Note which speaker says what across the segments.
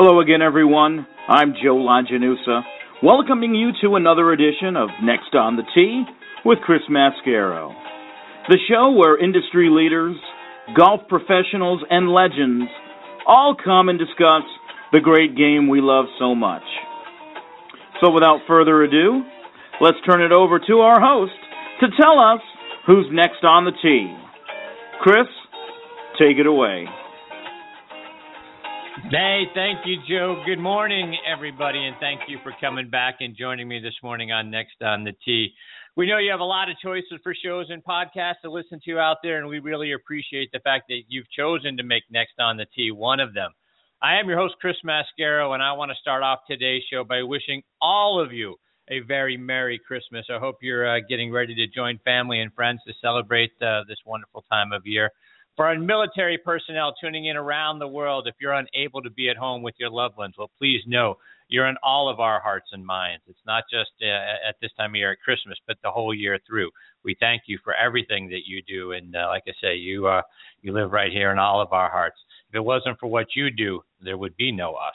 Speaker 1: Hello again, everyone. I'm Joe Longanusa, welcoming you to another edition of Next on the Tee with Chris Mascaro. The show where industry leaders, golf professionals, and legends all come and discuss the great game we love so much. So without further ado, let's turn it over to our host to tell us who's next on the tee. Chris, take it away.
Speaker 2: Hey, thank you, Joe. Good morning, everybody, and thank you for coming back and joining me this morning on Next on the Tee. We know you have a lot of choices for shows and podcasts to listen to out there, and we really appreciate the fact that you've chosen to make Next on the Tee one of them. I am your host, Chris Mascaro, and I want to start off today's show by wishing all of you a very Merry Christmas. I hope you're uh, getting ready to join family and friends to celebrate uh, this wonderful time of year. For our military personnel tuning in around the world, if you're unable to be at home with your loved ones, well, please know you're in all of our hearts and minds. It's not just uh, at this time of year at Christmas, but the whole year through. We thank you for everything that you do, and uh, like I say, you uh, you live right here in all of our hearts. If it wasn't for what you do, there would be no us.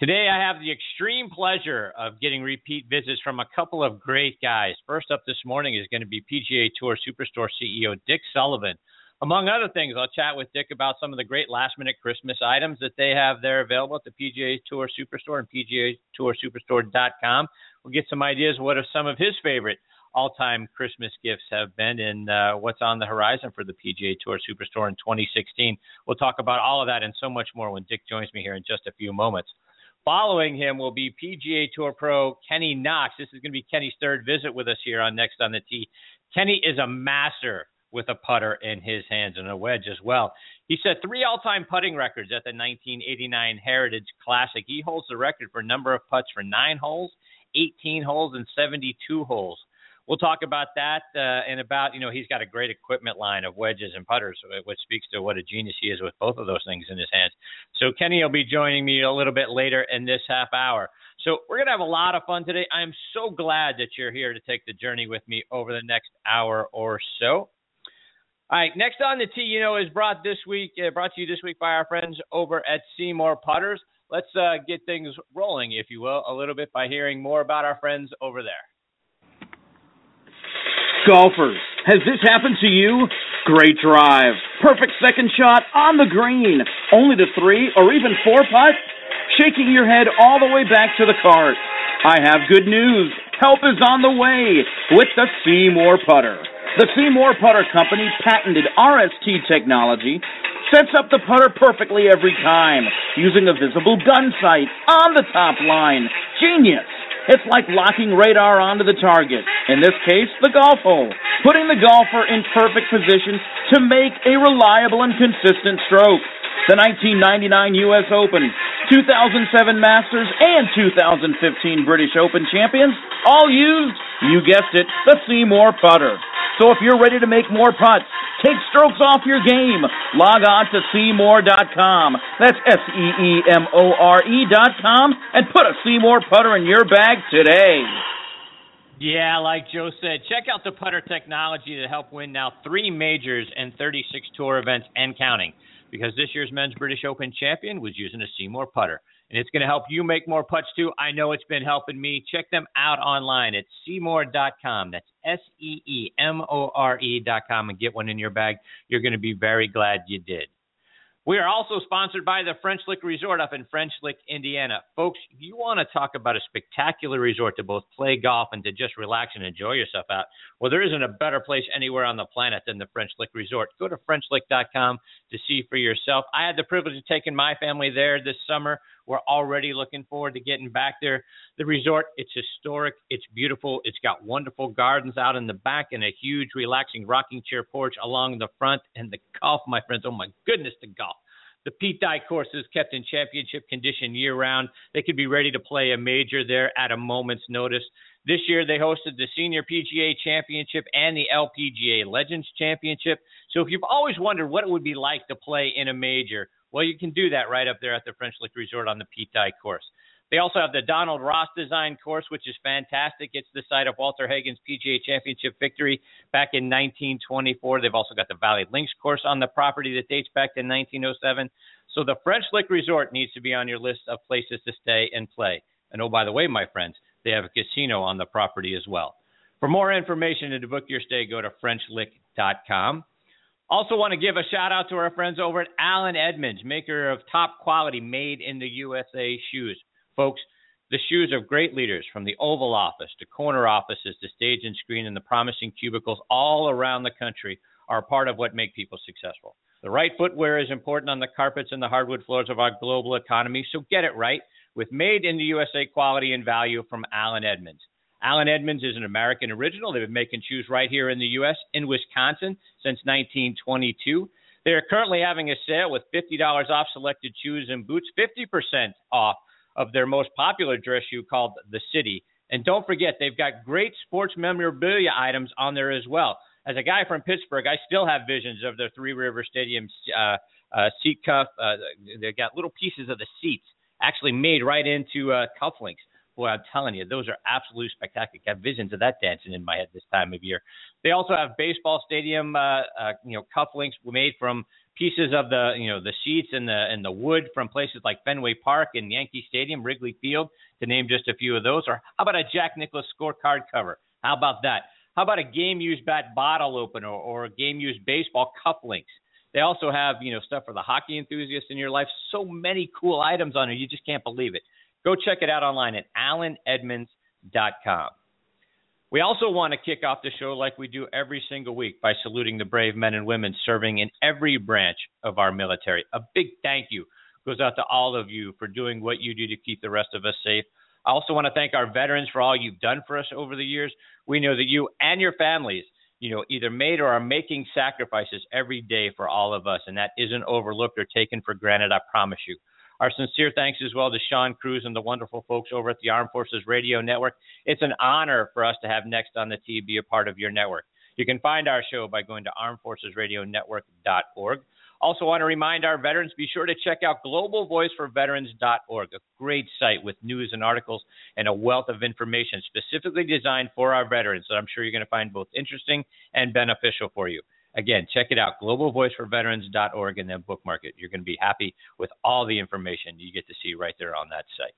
Speaker 2: Today, I have the extreme pleasure of getting repeat visits from a couple of great guys. First up this morning is going to be PGA Tour Superstore CEO Dick Sullivan. Among other things, I'll chat with Dick about some of the great last minute Christmas items that they have there available at the PGA Tour Superstore and PGA Tour Superstore.com. We'll get some ideas what are some of his favorite all time Christmas gifts have been and uh, what's on the horizon for the PGA Tour Superstore in 2016. We'll talk about all of that and so much more when Dick joins me here in just a few moments. Following him will be PGA Tour Pro Kenny Knox. This is going to be Kenny's third visit with us here on Next on the Tee. Kenny is a master with a putter in his hands and a wedge as well. He set three all-time putting records at the 1989 Heritage Classic. He holds the record for number of putts for nine holes, 18 holes, and 72 holes. We'll talk about that uh, and about you know he's got a great equipment line of wedges and putters, which speaks to what a genius he is with both of those things in his hands. So Kenny will be joining me a little bit later in this half hour. So we're gonna have a lot of fun today. I am so glad that you're here to take the journey with me over the next hour or so. All right, next on the tee, you know, is brought this week, uh, brought to you this week by our friends over at SeeMore Putters. Let's uh, get things rolling, if you will, a little bit by hearing more about our friends over there.
Speaker 1: Golfers, has this happened to you? Great drive, perfect second shot on the green, only the three or even four putt, shaking your head all the way back to the cart. I have good news. Help is on the way with the SeeMore Putter. The SeeMore Putter Company patented RST technology sets up the putter perfectly every time using a visible gun sight on the top line. Genius! It's like locking radar onto the target, in this case, the golf hole, putting the golfer in perfect position to make a reliable and consistent stroke. The 1999 U.S. Open, 2007 Masters, and 2015 British Open champions all used, you guessed it, the SeeMore putter. So if you're ready to make more putts, take strokes off your game, log on to SeeMore.com. That's S-E-E-M-O-R-E dot and put a SeeMore putter in your bag today.
Speaker 2: Yeah, like Joe said, check out the putter technology to help win now three majors and 36 tour events and counting. Because this year's men's British Open champion was using a SeeMore putter and it's going to help you make more putts too. I know it's been helping me. Check them out online at SeeMore.com. That's S E E M O R E.com and get one in your bag. You're going to be very glad you did. We are also sponsored by the French Lick Resort up in French Lick, Indiana. Folks, you want to talk about a spectacular resort to both play golf and to just relax and enjoy yourself out, well, there isn't a better place anywhere on the planet than the French Lick Resort. Go to FrenchLick.com to see for yourself. I had the privilege of taking my family there this summer. We're already looking forward to getting back there. The resort, it's historic, it's beautiful, it's got wonderful gardens out in the back and a huge relaxing rocking chair porch along the front. And the golf, my friends, oh my goodness, the golf. The Pete Dye course is kept in championship condition year round. They could be ready to play a major there at a moment's notice. This year, they hosted the Senior PGA Championship and the LPGA Legends Championship. So, if you've always wondered what it would be like to play in a major, well, you can do that right up there at the French Lick Resort on the Pete Dye course. They also have the Donald Ross design course, which is fantastic. It's the site of Walter Hagen's PGA Championship victory back in 1924. They've also got the Valley Links course on the property that dates back to 1907. So the French Lick Resort needs to be on your list of places to stay and play. And oh, by the way, my friends, they have a casino on the property as well. For more information and to book your stay, go to FrenchLick.com. Also, want to give a shout out to our friends over at Allen Edmonds, maker of top quality made in the USA shoes. Folks, the shoes of great leaders from the Oval Office to corner offices to stage and screen and the promising cubicles all around the country are part of what make people successful. The right footwear is important on the carpets and the hardwood floors of our global economy, so get it right with made in the USA quality and value from Allen Edmonds. Allen Edmonds is an American original. They've been making shoes right here in the U.S. in Wisconsin since 1922. They are currently having a sale with $50 off selected shoes and boots, 50% off of their most popular dress shoe called the City. And don't forget, they've got great sports memorabilia items on there as well. As a guy from Pittsburgh, I still have visions of the Three River Stadium uh, uh, seat cuff. Uh, they've got little pieces of the seats actually made right into uh, cufflinks. Boy, I'm telling you, those are absolutely spectacular. I have visions of that dancing in my head this time of year. They also have baseball stadium, uh, uh, you know, cufflinks made from pieces of the you know the seats and the and the wood from places like Fenway Park and Yankee Stadium, Wrigley Field, to name just a few of those. Or how about a Jack Nicklaus scorecard cover? How about that? How about a game used bat bottle opener or a game used baseball cufflinks? They also have you know stuff for the hockey enthusiast in your life. So many cool items on it, you just can't believe it. Go check it out online at allenedmonds.com. We also want to kick off the show like we do every single week by saluting the brave men and women serving in every branch of our military. A big thank you goes out to all of you for doing what you do to keep the rest of us safe. I also want to thank our veterans for all you've done for us over the years. We know that you and your families, you know, either made or are making sacrifices every day for all of us, and that isn't overlooked or taken for granted, I promise you. Our sincere thanks as well to Sean Cruz and the wonderful folks over at the Armed Forces Radio Network. It's an honor for us to have Next on the Tee be a part of your network. You can find our show by going to armedforcesradionetwork.org. Also, want to remind our veterans be sure to check out globalvoiceforveterans.org, a great site with news and articles and a wealth of information specifically designed for our veterans that I'm sure you're going to find both interesting and beneficial for you. Again, check it out, globalvoiceforveterans.org, and then bookmark it. You're going to be happy with all the information you get to see right there on that site.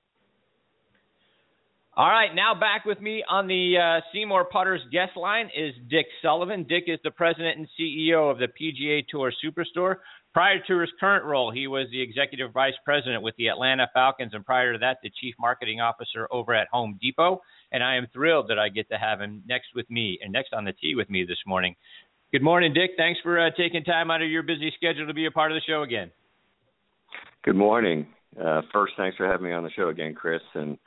Speaker 2: All right, now back with me on the uh, SeeMore Putters guest line is Dick Sullivan. Dick is the president and CEO of the PGA Tour Superstore. Prior to his current role, he was the executive vice president with the Atlanta Falcons, and prior to that, the chief marketing officer over at Home Depot. And I am thrilled that I get to have him next with me and next on the tee with me this morning. Good morning, Dick. Thanks for uh, taking time out of your busy schedule to be a part of the show again.
Speaker 3: Good morning. Uh, first, thanks for having me on the show again, Chris, and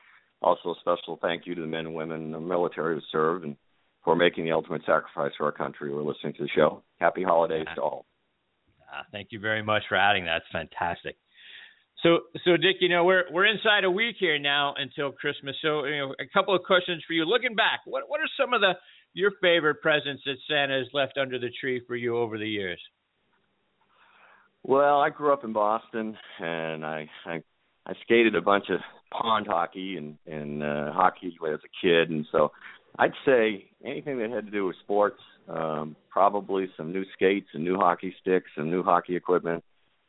Speaker 3: also a special thank you to the men and women in the military who serve and for making the ultimate sacrifice for our country who are listening to the show. Happy holidays to all.
Speaker 2: Uh, thank you very much for adding that. It's fantastic. So, so Dick, you know we're we're inside a week here now until Christmas. So, you know, a couple of questions for you. Looking back, what what are some of the your favorite presents that Santa has left under the tree for you over the years?
Speaker 3: Well, I grew up in Boston, and I I, I skated a bunch of pond hockey and and uh, hockey as a kid, and so I'd say anything that had to do with sports, um, probably some new skates and new hockey sticks and new hockey equipment.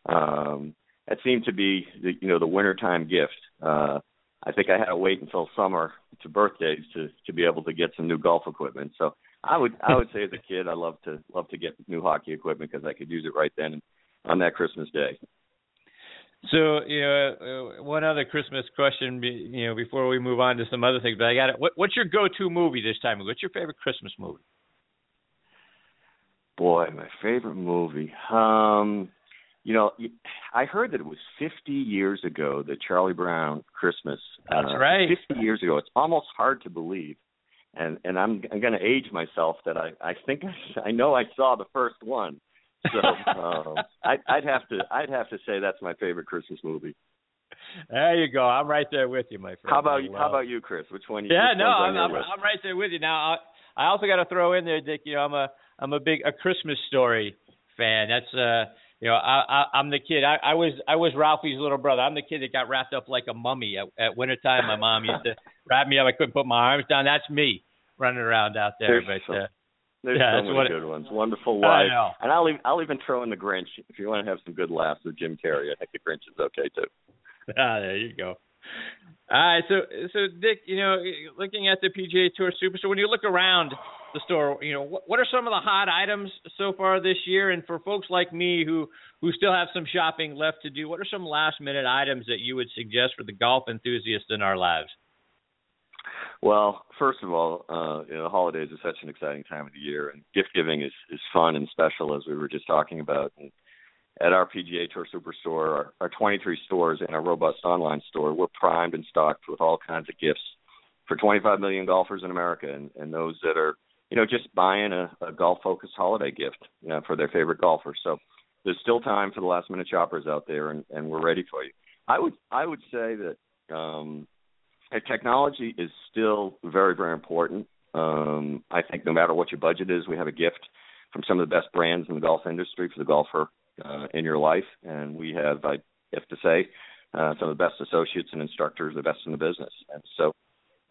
Speaker 3: Um, that seemed to be the you know the wintertime gift. Uh, I think I had to wait until summer to birthdays to to be able to get some new golf equipment. So I would I would say as a kid I love to love to get new hockey equipment because I could use it right then on that Christmas day.
Speaker 2: So you know, uh, one other Christmas question, you know, before we move on to some other things. But I got it. What, what's your go-to movie this time? What's your favorite Christmas movie?
Speaker 3: Boy, my favorite movie. Um, you know, I heard that it was 50 years ago that Charlie Brown Christmas.
Speaker 2: That's uh, right.
Speaker 3: 50 years ago. It's almost hard to believe, and and I'm I'm going to age myself that I I think I, I know I saw the first one. So um, I, I'd have to I'd have to say that's my favorite Christmas movie.
Speaker 2: There you go. I'm right there with you, my friend.
Speaker 3: How about
Speaker 2: you?
Speaker 3: how about you, Chris? Which one?
Speaker 2: Yeah,
Speaker 3: which
Speaker 2: no, I'm, I'm,
Speaker 3: I'm
Speaker 2: right there with you. Now, I, I also got to throw in there, Dick. You know, I'm a I'm a big a Christmas Story fan. That's uh, you know, I, I I'm the kid. I, I was I was Ralphie's little brother. I'm the kid that got wrapped up like a mummy at, at wintertime. My mom used to wrap me up. I couldn't put my arms down. That's me running around out there.
Speaker 3: There's
Speaker 2: but
Speaker 3: so,
Speaker 2: uh,
Speaker 3: there's
Speaker 2: yeah,
Speaker 3: so many
Speaker 2: what,
Speaker 3: good ones. Wonderful Life, and I'll even I'll even throw in the Grinch if you want to have some good laughs with Jim Carrey. I think the Grinch is okay too.
Speaker 2: Ah, there you go. All right, so so Dick, you know, looking at the PGA Tour Superstore, when you look around the store, you know, what, what are some of the hot items so far this year? And for folks like me who who still have some shopping left to do, what are some last minute items that you would suggest for the golf enthusiast in our lives?
Speaker 3: Well, first of all, uh, you know, holidays are such an exciting time of the year, and gift giving is is fun and special, as we were just talking about. And at our PGA Tour Superstore, our, our 23 stores and our robust online store, we're primed and stocked with all kinds of gifts for 25 million golfers in America, and, and those that are, you know, just buying a, a golf-focused holiday gift you know, for their favorite golfer. So there's still time for the last-minute shoppers out there, and, and we're ready for you. I would I would say that um, technology is still very very important. Um, I think no matter what your budget is, we have a gift from some of the best brands in the golf industry for the golfer uh, in your life, and we have I have to say uh, some of the best associates and instructors, the best in the business, and so.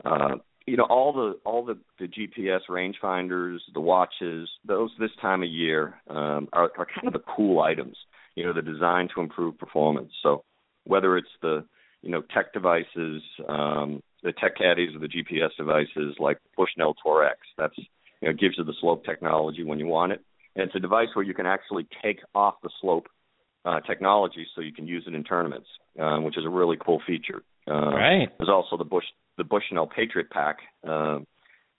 Speaker 3: Uh, you know all the all the, the GPS rangefinders, the watches, those this time of year um, are, are kind of the cool items. You know, they're designed to improve performance. So whether it's the you know tech devices, um, the tech caddies or the GPS devices like Bushnell Tour X, that's you know gives you the slope technology when you want it, and it's a device where you can actually take off the slope uh, technology so you can use it in tournaments, um, which is a really cool feature. Uh,
Speaker 2: right.
Speaker 3: There's also the Bush the Bushnell Patriot Pack, um,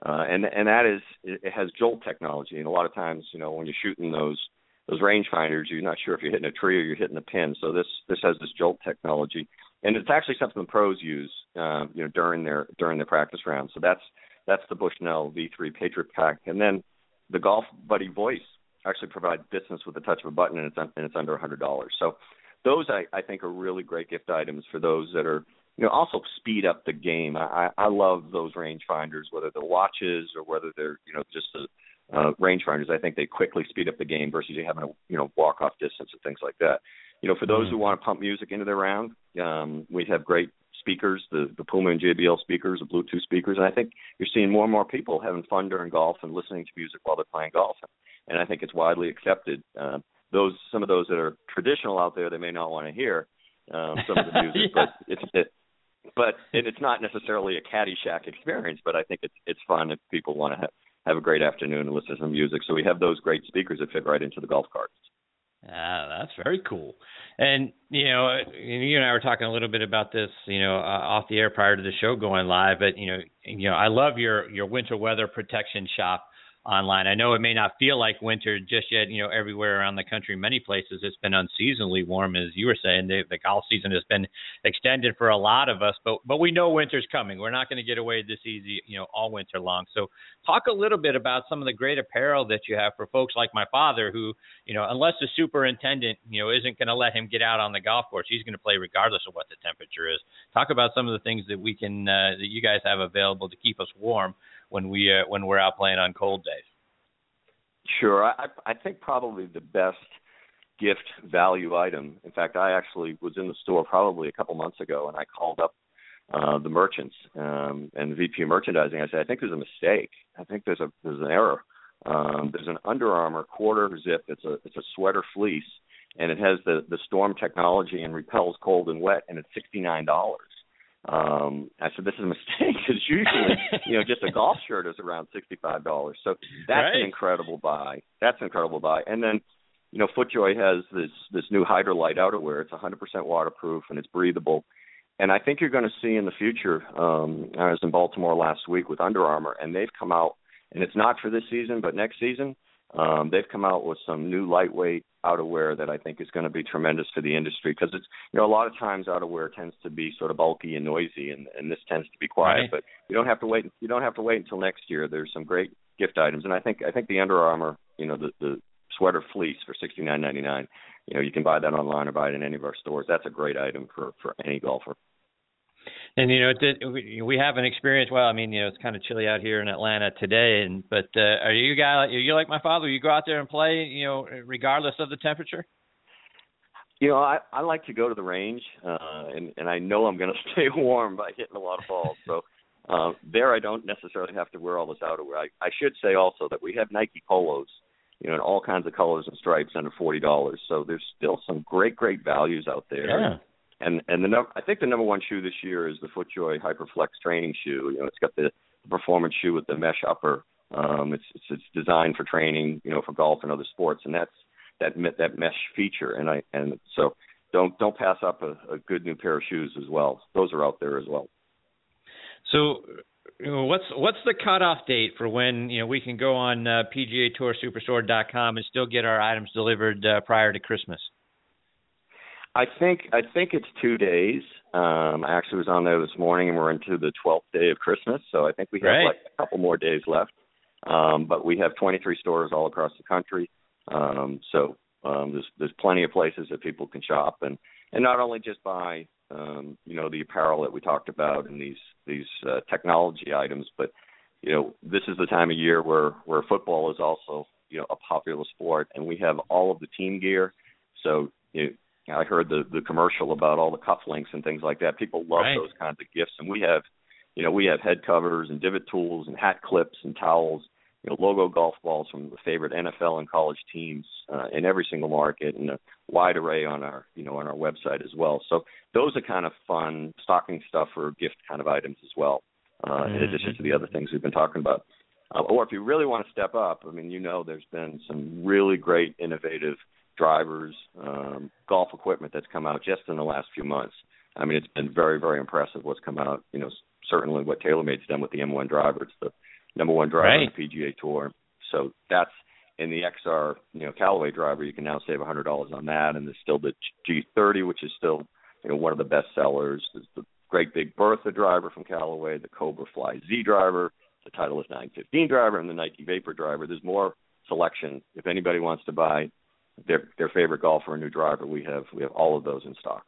Speaker 3: uh, and and that is it has Jolt technology, and a lot of times you know when you're shooting those those rangefinders, you're not sure if you're hitting a tree or you're hitting a pin. So this this has this Jolt technology, and it's actually something the pros use, uh, you know, during their during their practice rounds. So that's that's the Bushnell V3 Patriot Pack, and then the Golf Buddy Voice actually provides distance with the touch of a button, and it's un- and it's under a hundred dollars. So those I, I think are really great gift items for those that are you know also speed up the game. I I love those rangefinders, whether they're watches or whether they're you know just the uh, rangefinders. I think they quickly speed up the game versus you having to you know walk off distance and things like that. You know, for those who want to pump music into their round, um, we have great speakers, the the Puma and JBL speakers, the Bluetooth speakers, and I think you're seeing more and more people having fun during golf and listening to music while they're playing golf, and I think it's widely accepted. Uh, those some of those that are traditional out there, they may not want to hear um, some of the music,
Speaker 2: yeah.
Speaker 3: but it's it, but and it's not necessarily a Caddyshack experience, but I think it's it's fun if people want to have have a great afternoon and listen to some music. So we have those great speakers that fit right into the golf carts.
Speaker 2: Ah, that's very cool. And you know, you and I were talking a little bit about this, you know, uh, off the air prior to the show going live. But you know, you know, I love your your winter weather protection shop online. I know it may not feel like winter just yet. You know, everywhere around the country, many places it's been unseasonably warm, as you were saying. The, the golf season has been extended for a lot of us, but but we know winter's coming. We're not going to get away this easy, you know, all winter long. So, talk a little bit about some of the great apparel that you have for folks like my father, who, you know, unless the superintendent, you know, isn't going to let him get out on the golf course, he's going to play regardless of what the temperature is. Talk about some of the things that we can uh, that you guys have available to keep us warm when we uh, when we're out playing on cold days.
Speaker 3: Sure, I I think probably the best gift value item. In fact, I actually was in the store probably a couple months ago, and I called up uh, the merchants um, and the VP of merchandising. I said, I think there's a mistake. I think there's a there's an error. Um, there's an Under Armour quarter zip. It's a it's a sweater fleece, and it has the the storm technology and repels cold and wet, and it's sixty nine dollars. Um, I said this is a mistake because usually, you know, just a golf shirt is around sixty-five dollars. So that's
Speaker 2: Right.
Speaker 3: an incredible buy. That's an incredible buy. And then, you know, FootJoy has this this new Hydrolite outerwear. It's 100% waterproof and it's breathable. And I think you're going to see in the future. Um, I was in Baltimore last week with Under Armour, and they've come out, and it's not for this season, but next season, um, they've come out with some new lightweight outerwear that I think is going to be tremendous for the industry because it's you know a lot of times outerwear tends to be sort of bulky and noisy and, and this tends to be quiet
Speaker 2: Right.
Speaker 3: but you don't have to wait you don't have to wait until next year there's some great gift items and I think I think the Under Armour you know the the sweater fleece for sixty nine ninety nine. You know, you can buy that online or buy it in any of our stores. That's a great item for for any golfer.
Speaker 2: And you know, it, we have an experience. Well, I mean, you know, it's kind of chilly out here in Atlanta today. And but uh, are you a guy? Are you like my father? You go out there and play, you know, regardless of the temperature.
Speaker 3: You know, I I like to go to the range, uh, and and I know I'm going to stay warm by hitting a lot of balls. So uh, there, I don't necessarily have to wear all this outerwear. I I should say also that we have Nike polos, you know, in all kinds of colors and stripes under forty dollars. So there's still some great great values out there.
Speaker 2: Yeah.
Speaker 3: And and the num- I think the number one shoe this year is the FootJoy HyperFlex training shoe. You know, it's got the, the performance shoe with the mesh upper. Um, it's, it's it's designed for training, you know, for golf and other sports, and that's that that mesh feature. And I and so don't don't pass up a, a good new pair of shoes as well. Those are out there as well.
Speaker 2: So you know, what's what's the cutoff date for when you know we can go on uh, PGA Tour Superstore.com and still get our items delivered uh, prior to Christmas?
Speaker 3: I think I think it's two days. Um, I actually was on there this morning, and we're into the 12th day of Christmas, so I think we have
Speaker 2: right.
Speaker 3: like a couple more days left. Um, but we have 23 stores all across the country, um, so um, there's there's plenty of places that people can shop, and and not only just buy um, you know the apparel that we talked about and these these uh, technology items, but you know this is the time of year where where football is also you know a popular sport, and we have all of the team gear. So you know, I heard the the commercial about all the cufflinks and things like that. People love
Speaker 2: right.
Speaker 3: those kinds of gifts, and we have, you know, we have head covers and divot tools and hat clips and towels, you know, logo golf balls from the favorite NFL and college teams uh, in every single market, and a wide array on our, you know, on our website as well. So those are kind of fun stocking stuff or gift kind of items as well, uh, mm-hmm. in addition to the other things we've been talking about. Uh, or if you really want to step up, I mean, you know, there's been some really great innovative drivers, um, golf equipment that's come out just in the last few months. I mean, it's been very, very impressive what's come out. You know, certainly what TaylorMade's done with the M1 driver. It's the number one driver
Speaker 2: right.
Speaker 3: on the PGA Tour. So that's in the XR, you know, Callaway driver. You can now save a hundred dollars on that, and there's still the G30, which is still, you know, one of the best sellers. There's the great big Bertha driver from Callaway, the Cobra Fly Z driver, the Titleist 915 driver, and the Nike Vapor driver. There's more selection. If anybody wants to buy their their favorite golfer, a new driver. We have we have all of those in stock.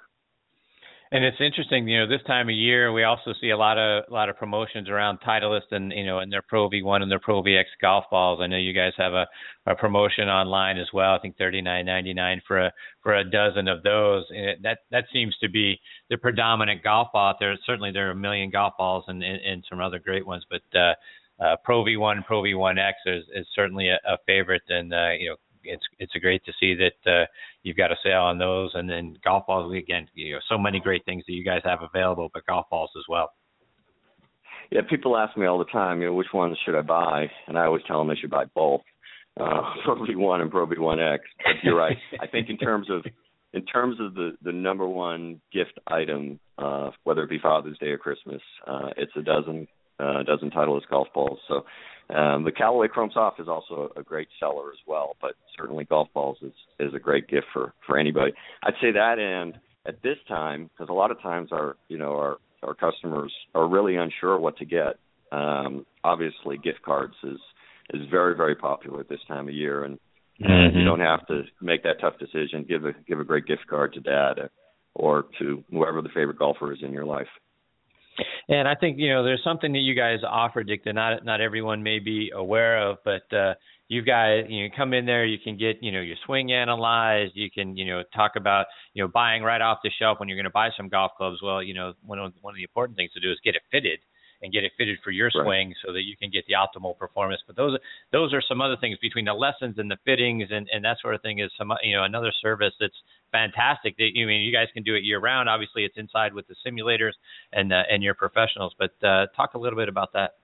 Speaker 2: And it's interesting, you know, this time of year we also see a lot of a lot of promotions around Titleist and you know and their Pro V1 and their Pro VX golf balls. I know you guys have a, a promotion online as well. I think thirty nine ninety nine for a for a dozen of those. And that that seems to be the predominant golf ball out there. Certainly there are a million golf balls and and, and some other great ones, but uh, uh, Pro V1, Pro V1X is, is certainly a, a favorite, and uh, you know it's it's great to see that uh, you've got a sale on those, and then golf balls again. You know, so many great things that you guys have available, but golf balls as well.
Speaker 3: Yeah, people ask me all the time, you know, which ones should I buy, and I always tell them they should buy both, uh, Pro V1 and Pro V1X. But you're right. I think in terms of in terms of the the number one gift item, uh, whether it be Father's Day or Christmas, uh, it's a dozen uh, dozen Titleist golf balls. So um, the Callaway Chrome Soft is also a great seller as well, but certainly golf balls is is a great gift for for anybody. I'd say that, and at this time, because a lot of times our you know our our customers are really unsure what to get. Um, obviously, gift cards is is very very popular at this time of year, and
Speaker 2: mm-hmm.
Speaker 3: you don't have to make that tough decision. Give a give a great gift card to dad or to whoever the favorite golfer is in your life.
Speaker 2: And I think you know there's something that you guys offer, Dick, that not not everyone may be aware of, but uh, you guys you know, come in there, you can get you know your swing analyzed, you can you know talk about you know buying right off the shelf when you're going to buy some golf clubs. Well, you know one of one of the important things to do is get it fitted and get it fitted for your
Speaker 3: right.
Speaker 2: swing so that you can get the optimal performance. But those those are some other things between the lessons and the fittings and, and that sort of thing is some you know another service that's fantastic. That you I mean you guys can do it year round. Obviously, it's inside with the simulators and uh, and your professionals. But uh, talk a little bit about that.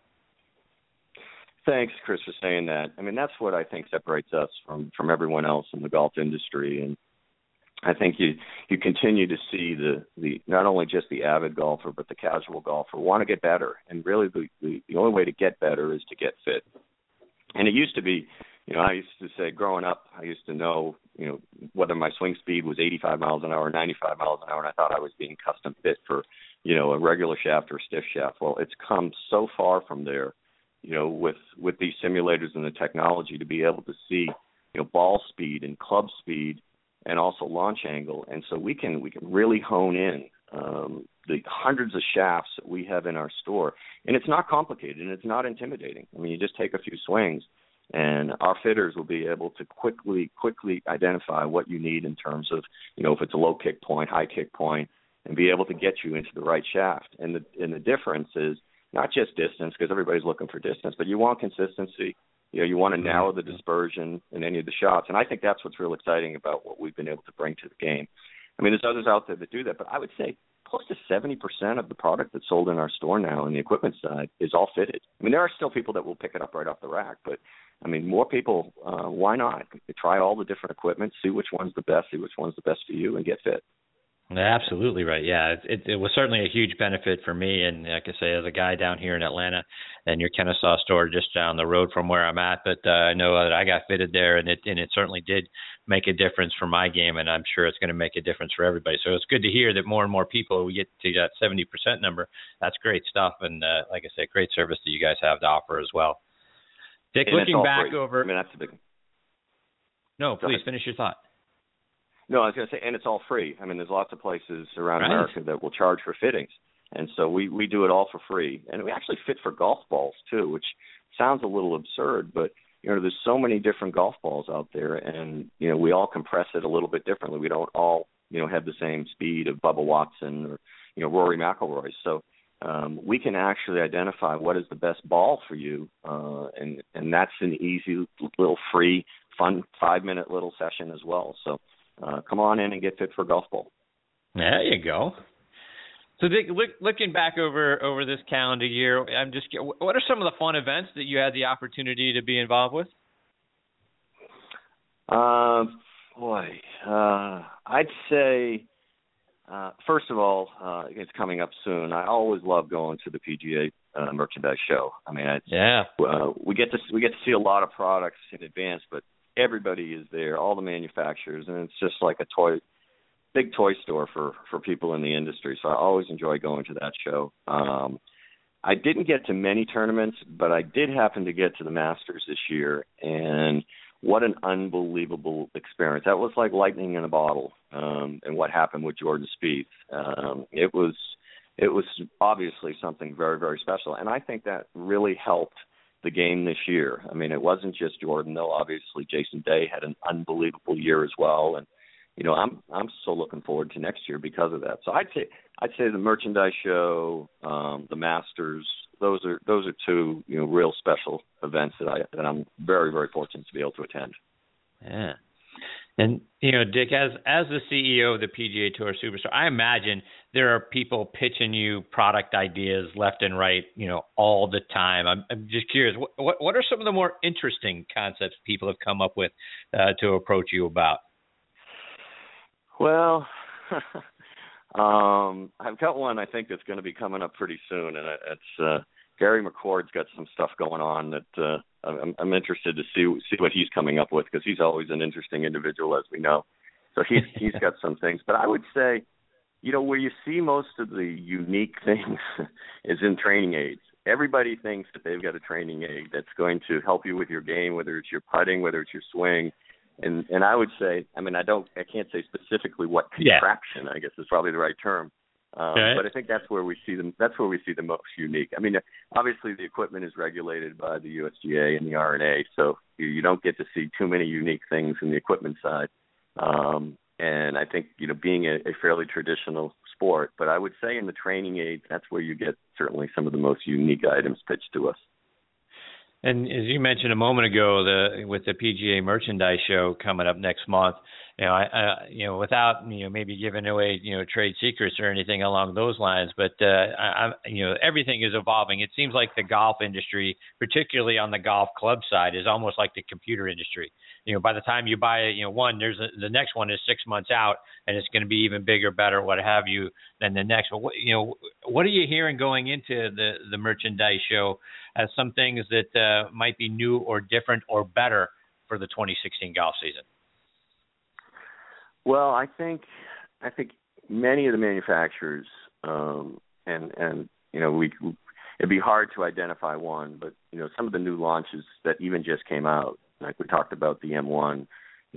Speaker 3: Thanks, Chris, for saying that. I mean, that's what I think separates us from from everyone else in the golf industry, and I think you you continue to see the the not only just the avid golfer but the casual golfer want to get better, and really the, the the only way to get better is to get fit. And it used to be, you know, I used to say growing up, I used to know, you know, whether my swing speed was 85 miles an hour or 95 miles an hour, and I thought I was being custom fit for, you know, a regular shaft or a stiff shaft. Well, it's come so far from there, you know, with with these simulators and the technology to be able to see you know ball speed and club speed and also launch angle. And so we can we can really hone in um, the hundreds of shafts that we have in our store. And it's not complicated and it's not intimidating. I mean you just take a few swings and our fitters will be able to quickly quickly identify what you need in terms of you know if it's a low kick point high kick point and be able to get you into the right shaft. And the and the difference is not just distance because everybody's looking for distance but you want consistency you know you want to mm-hmm. narrow the dispersion in any of the shots and i think that's what's real exciting about what we've been able to bring to the game i mean there's others out there that do that but i would say close to 70% of the product that's sold in our store now on the equipment side is all fitted. I mean, there are still people that will pick it up right off the rack, but I mean, more people. Uh, why not try all the different equipment, see which one's the best, see which one's the best for you, and get fit.
Speaker 2: Absolutely right. Yeah, it, it, was certainly a huge benefit for me, and like I say, as a guy down here in Atlanta, and your Kennesaw store just down the road from where I'm at. But uh, I know that I got fitted there, and it and it certainly did make a difference for my game, and I'm sure it's going to make a difference for everybody. So it's good to hear that more and more people we get to that 70% number. That's great stuff, and uh, like I said, great service that you guys have to offer as well. Dick,
Speaker 3: and
Speaker 2: looking back
Speaker 3: free.
Speaker 2: over.
Speaker 3: I mean, that's the big.
Speaker 2: No, please finish your thought.
Speaker 3: No, I was going to say, and it's all free. I mean, there's lots of places around
Speaker 2: right.
Speaker 3: America that will charge for fittings, and so we we do it all for free, and we actually fit for golf balls too, which sounds a little absurd, but you know, there's so many different golf balls out there, and you know, we all compress it a little bit differently. We don't all you know have the same speed of Bubba Watson or you know Rory McIlroy, so um, we can actually identify what is the best ball for you, uh, and and that's an easy little free, fun five minute little session as well. So uh, come on in and get fit for golf ball.
Speaker 2: There you go. So Dick, look, looking back over over this calendar year, I'm just what are some of the fun events that you had the opportunity to be involved with?
Speaker 3: Uh, boy, uh, I'd say uh, first of all, uh, it's coming up soon. I always love going to the PGA uh, merchandise show. I mean, it's,
Speaker 2: yeah,
Speaker 3: uh, we get to we get to see a lot of products in advance, but everybody is there, all the manufacturers, and it's just like a toy, big toy store for for people in the industry. So I always enjoy going to that show. Um, I didn't get to many tournaments, but I did happen to get to the Masters this year, and what an unbelievable experience. That was like lightning in a bottle. Um, and what happened with Jordan Spieth. Um, it was it was obviously something very very special, and I think that really helped the game this year. I mean, it wasn't just Jordan though. Obviously, Jason Day had an unbelievable year as well, and you know, I'm I'm so looking forward to next year because of that. So I'd say I'd say the merchandise show, um, the Masters, those are those are two you know real special events that I that I'm very very fortunate to be able to attend.
Speaker 2: Yeah. And you know, Dick, as as the CEO of the PGA Tour Superstore, I imagine there are people pitching you product ideas left and right, you know, all the time. I'm, I'm just curious, what, what what are some of the more interesting concepts people have come up with uh, to approach you about?
Speaker 3: Well, um, I've got one I think that's going to be coming up pretty soon, and it's uh, Gary McCord's got some stuff going on that uh, I'm, I'm interested to see see what he's coming up with because he's always an interesting individual, as we know. So he's he's got some things, but I would say, you know, where you see most of the unique things is in training aids. Everybody thinks that they've got a training aid that's going to help you with your game, whether it's your putting, whether it's your swing, and and I would say, I mean, I don't, I can't say specifically what contraption. Yeah. I guess is probably the right term. Um, okay. But I think that's where we see them. That's where we see the most unique. I mean, obviously the equipment is regulated by the USGA and the R&A, so you, you don't get to see too many unique things in the equipment side. Um, and I think you know, being a, a fairly traditional sport, but I would say in the training aids, that's where you get certainly some of the most unique items pitched to us.
Speaker 2: And as you mentioned a moment ago, the with the PGA Merchandise Show coming up next month, you know, I, I you know, without you know maybe giving away you know trade secrets or anything along those lines, but uh, I, I, you know, everything is evolving. It seems like the golf industry, particularly on the golf club side, is almost like the computer industry. You know, by the time you buy you know one, there's a, the next one is six months out, and it's going to be even bigger, better, what have you, than the next. But what, you know, what are you hearing going into the the merchandise show as some things that uh, might be new or different or better for the 2016 golf season?
Speaker 3: Well, I think I think many of the manufacturers um, and and you know we it'd be hard to identify one, but you know some of the new launches that even just came out Like we talked about the M1.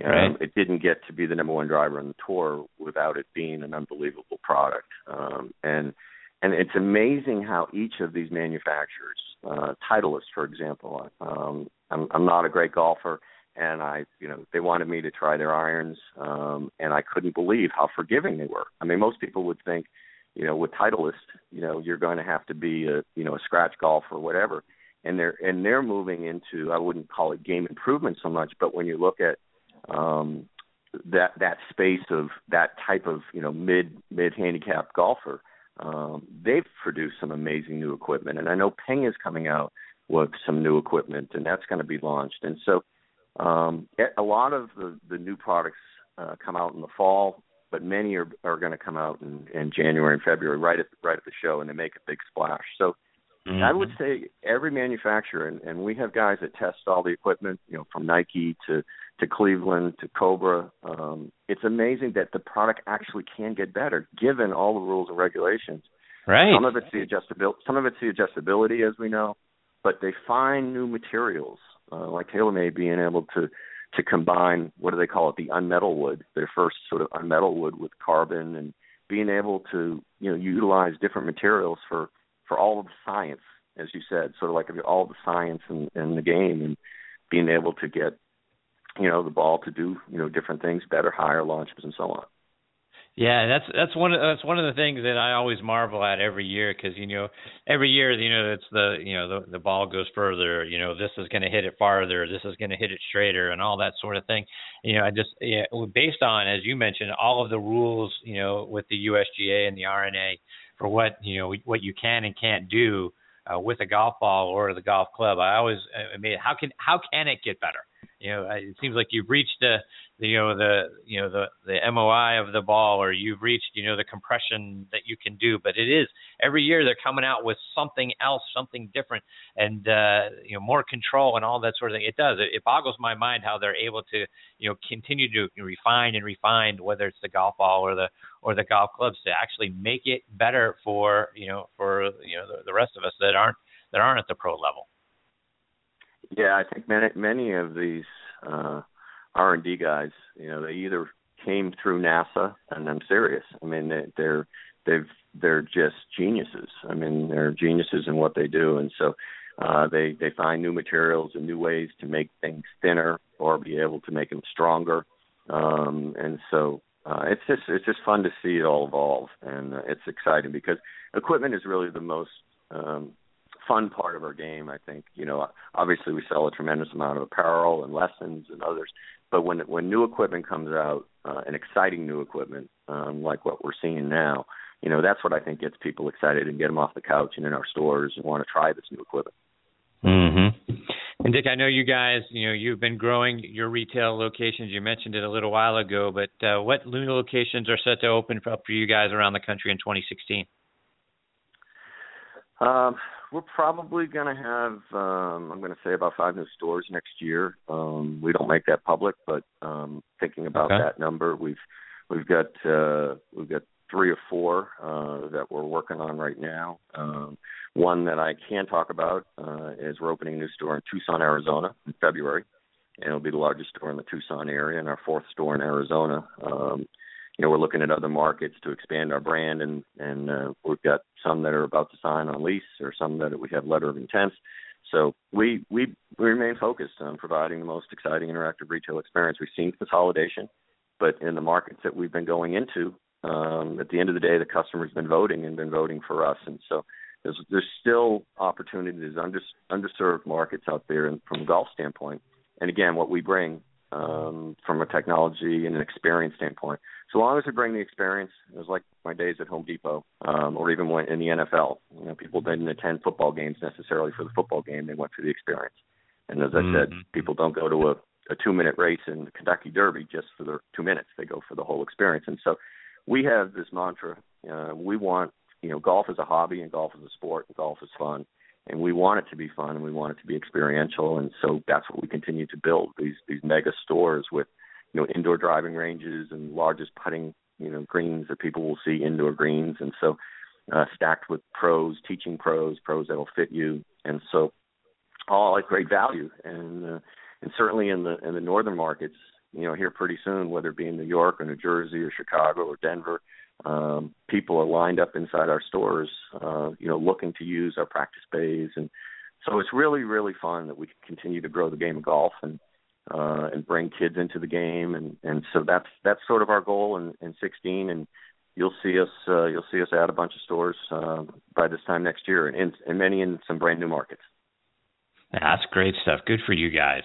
Speaker 3: Um,
Speaker 2: right.
Speaker 3: It didn't get to be the number one driver on the tour without it being an unbelievable product. Um, and and it's amazing how each of these manufacturers, uh, Titleist, for example, um, I'm, I'm not a great golfer, and I, you know, they wanted me to try their irons, um, and I couldn't believe how forgiving they were. I mean, most people would think, you know, with Titleist, you know, you're going to have to be a, you know, a scratch golf or whatever, and they're and they're moving into, I wouldn't call it game improvement so much, but when you look at um, that that space of that type of, you know, mid mid handicap golfer um, they've produced some amazing new equipment, and I know Ping is coming out with some new equipment, and that's going to be launched. And so, um, a lot of the, the new products uh, come out in the fall, but many are are going to come out in, in January and February, right at right at the show, and they make a big splash. So. Mm-hmm. I would say every manufacturer, and, and we have guys that test all the equipment, you know, from Nike to to Cleveland to Cobra. Um, it's amazing that the product actually can get better given all the rules and regulations.
Speaker 2: Right.
Speaker 3: Some of it's the adjustability. Some of it's the adjustability, as we know, but they find new materials uh, like TaylorMade being able to to combine what do they call it the unmetal wood, their first sort of unmetal wood with carbon, and being able to you know utilize different materials for for all of the science, as you said, sort of like all the science in, in the game, and being able to get you know the ball to do you know different things better, higher launches, and so on.
Speaker 2: Yeah, that's that's one of that's one of the things that I always marvel at every year because you know every year you know it's the you know the the ball goes further you know this is going to hit it farther this is going to hit it straighter and all that sort of thing. You know I just yeah based on as you mentioned all of the rules you know with the USGA and the R&A for what you know what you can and can't do uh, with a golf ball or the golf club I always I mean how can how can it get better? You know, it seems like you've reached the you know the you know the the MOI of the ball, or you've reached you know the compression that you can do. But it is every year they're coming out with something else, something different, and uh, you know more control and all that sort of thing. It does. It, it boggles my mind how they're able to you know continue to refine and refine whether it's the golf ball or the or the golf clubs to actually make it better for you know for you know the, the rest of us that aren't that aren't at the pro level.
Speaker 3: Yeah, I think many many of these uh, R and D guys, you know, they either came through NASA, and I'm serious. I mean, they, they're they've they're just geniuses. I mean, they're geniuses in what they do, and so uh, they they find new materials and new ways to make things thinner or be able to make them stronger. Um, and so uh, it's just it's just fun to see it all evolve, and uh, it's exciting because equipment is really the most um, fun part of our game. I think you know, obviously we sell a tremendous amount of apparel and lessons and others, but when when new equipment comes out, uh, and exciting new equipment um, like what we're seeing now, you know, that's what I think gets people excited and get them off the couch and in our stores and want to try this new equipment.
Speaker 2: Mm-hmm. And Dick, I know you guys, you know, you've been growing your retail locations. You mentioned it a little while ago, but uh, what new locations are set to open up for you guys around the country in 2016?
Speaker 3: Um, we're probably going to have, um, I'm going to say about five new stores next year. Um, we don't make that public, but um, thinking about
Speaker 2: okay.
Speaker 3: that number, we've we've got uh, we've got three or four uh, that we're working on right now. Um, one that I can talk about uh, is we're opening a new store in Tucson, Arizona, in February, and it'll be the largest store in the Tucson area, and our fourth store in Arizona. Um, you know, we're looking at other markets to expand our brand, and and uh, we've got some that are about to sign on lease, or some that we have letter of intent. So we we we remain focused on providing the most exciting interactive retail experience. We've seen consolidation, but in the markets that we've been going into, um, at the end of the day, the customer's been voting and been voting for us, and so there's there's still opportunities under underserved markets out there, and from a golf standpoint. And again, what we bring um, from a technology and an experience standpoint. So long as we bring the experience, it was like my days at Home Depot, um, or even when in the NFL. You know, people didn't attend football games necessarily for the football game; they went for the experience. And as I mm-hmm. said, people don't go to a, a two-minute race in the Kentucky Derby just for the two minutes; they go for the whole experience. And so, we have this mantra: uh, we want, you know, golf is a hobby and golf is a sport and golf is fun and we want it to be fun and we want it to be experiential and so that's what we continue to build these these mega stores with you know indoor driving ranges and largest putting you know greens that people will see indoor greens. And so uh, stacked with pros teaching pros pros that'll fit you. And so all at great value. And uh, and certainly in the in the northern markets, you know, here pretty soon, whether it be in New York or New Jersey or Chicago or Denver, um, people are lined up inside our stores, uh, you know, looking to use our practice bays, and so it's really really fun that we can continue to grow the game of golf. And uh, and bring kids into the game, and and so that's that's sort of our goal in, in 16, and you'll see us uh, you'll see us add a bunch of stores uh, by this time next year, and, and many in some brand new markets.
Speaker 2: That's great stuff. Good for you guys.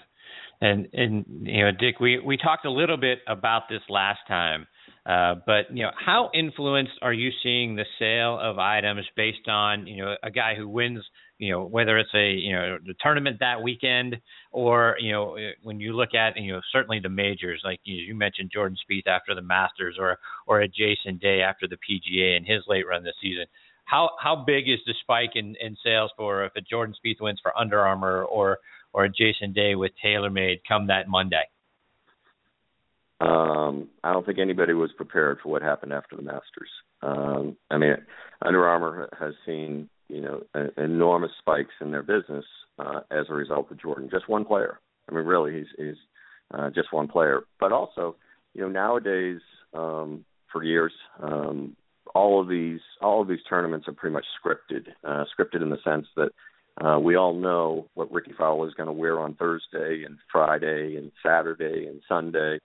Speaker 2: And and you know, Dick, we we talked a little bit about this last time, uh, but you know, how influenced are you seeing the sale of items based on you know a guy who wins you know whether it's a you know the tournament that weekend or you know when you look at you know certainly the majors like you, you mentioned Jordan Spieth after the Masters or or a Jason Day after the PGA and his late run this season. How how big is the spike in, in sales for if a Jordan Spieth wins for Under Armour or or a Jason Day with TaylorMade come that Monday?
Speaker 3: Um, I don't think anybody was prepared for what happened after the Masters. Um, I mean, Under Armour has seen you know enormous spikes in their business uh, as a result of Jordan. Just one player. I mean, really, he's he's uh, just one player. But also, you know, nowadays, um, for years, um, all of these all of these tournaments are pretty much scripted. Uh, scripted in the sense that uh, we all know what Rickie Fowler is going to wear on Thursday and Friday and Saturday and Sunday.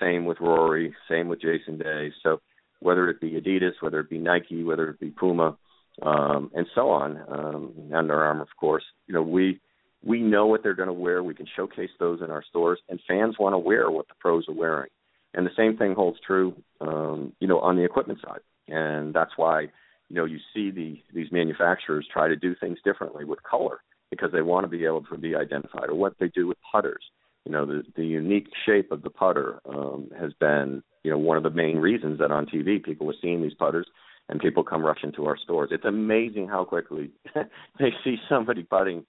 Speaker 3: Same with Rory. Same with Jason Day. So whether it be Adidas, whether it be Nike, whether it be Puma, um, and so on, um, Under Armour, of course, you know we we know what they're going to wear. We can showcase those in our stores, and fans want to wear what the pros are wearing. And the same thing holds true, um, you know, on the equipment side. And that's why you know you see the these manufacturers try to do things differently with color because they want to be able to be identified or what they do with putters you know the the unique shape of the putter um has been you know one of the main reasons that on TV people are seeing these putters and people come rushing to our stores it's amazing how quickly they see somebody putting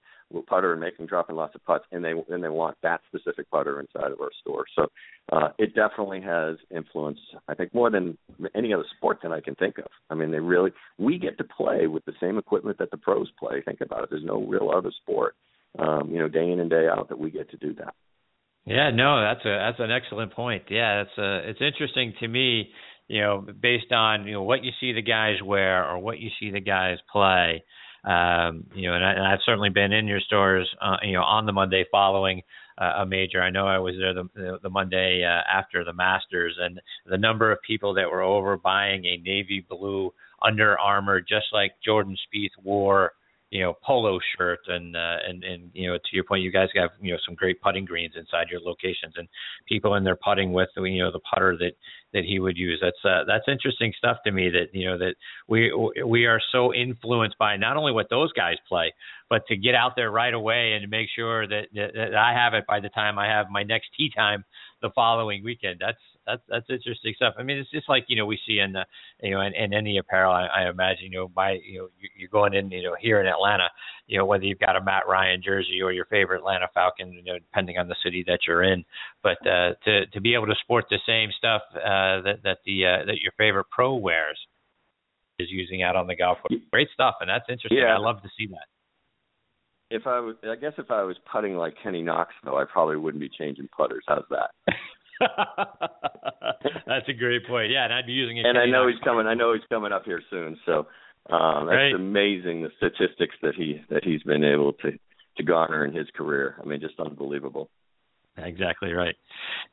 Speaker 3: putter and making dropping lots of putts, and they and they want that specific putter inside of our store. So uh, it definitely has influence. I think more than any other sport that I can think of. I mean, they really we get to play with the same equipment that the pros play. Think about it. There's no real other sport, um, you know, day in and day out that we get to do that.
Speaker 2: Yeah, no, that's a that's an excellent point. Yeah, it's a it's interesting to me, you know, based on you know what you see the guys wear or what you see the guys play um, you know, and, I, I've certainly been in your stores, uh, you know, on the Monday following uh, a major. I know I was there the the, the Monday uh, after the Masters, and the number of people that were over buying a navy blue Under Armour, just like Jordan Spieth wore you know polo shirt and uh, and and you know to your point you guys have you know some great putting greens inside your locations and people in there putting with you know the putter that that he would use. That's uh, that's interesting stuff to me that you know that we we are so influenced by not only what those guys play but to get out there right away and to make sure that, that that I have it by the time I have my next tee time the following weekend. That's that's that's interesting stuff. I mean, it's just like you know we see in the you know in, in any apparel. I, I imagine you know by you know you, you're going in you know here in Atlanta, you know whether you've got a Matt Ryan jersey or your favorite Atlanta Falcon, you know depending on the city that you're in. But uh, to to be able to sport the same stuff uh, that that the uh, that your favorite pro wears is using out on the golf course, great stuff, and that's interesting.
Speaker 3: Yeah.
Speaker 2: I love to see that.
Speaker 3: If I was, I guess if I was putting like Kenny Knoxville, I probably wouldn't be changing putters. How's that?
Speaker 2: That's a great point. Yeah, and I'd be using it.
Speaker 3: And I know he's coming. I know he's coming up here soon. So um, that's
Speaker 2: right.
Speaker 3: amazing the statistics that he that he's been able to to garner in his career. I mean, just unbelievable.
Speaker 2: Exactly right.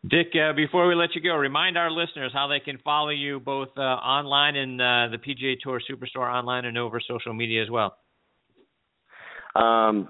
Speaker 2: Dick, uh, before we let you go, remind our listeners how they can follow you both uh, online and uh, the PGA Tour Superstore online and over social media as well.
Speaker 3: Um,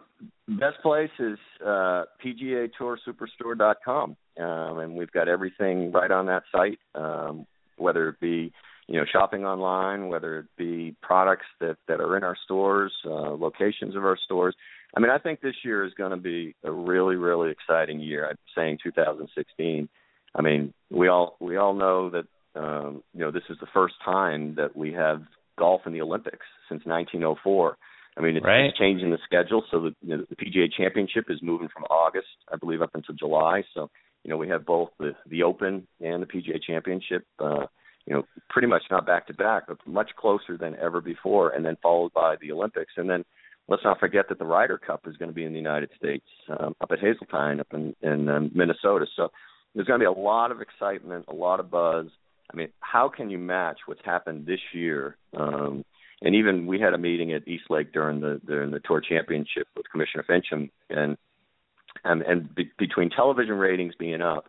Speaker 3: best place is uh, PGA Tour Superstore.com um, and we've got everything right on that site. Um, whether it be you know shopping online, whether it be products that that are in our stores, uh, locations of our stores. I mean, I think this year is going to be a really really exciting year. I'm saying 2016. I mean, we all we all know that um, you know this is the first time that we have golf in the Olympics since 1904. I mean, it's,
Speaker 2: right.
Speaker 3: it's changing the schedule, so the, you know, the PGA Championship is moving from August, I believe, up until July. So you know, we have both the the Open and the PGA Championship. Uh, you know, pretty much not back to back, but much closer than ever before, and then followed by the Olympics, and then let's not forget that the Ryder Cup is going to be in the United States, um, up at Hazeltine, up in in um, Minnesota. So there's going to be a lot of excitement, a lot of buzz. I mean, how can you match what's happened this year? Um, and even we had a meeting at East Lake during the during the tour championship with Commissioner Finchem, and and, and be, between television ratings being up,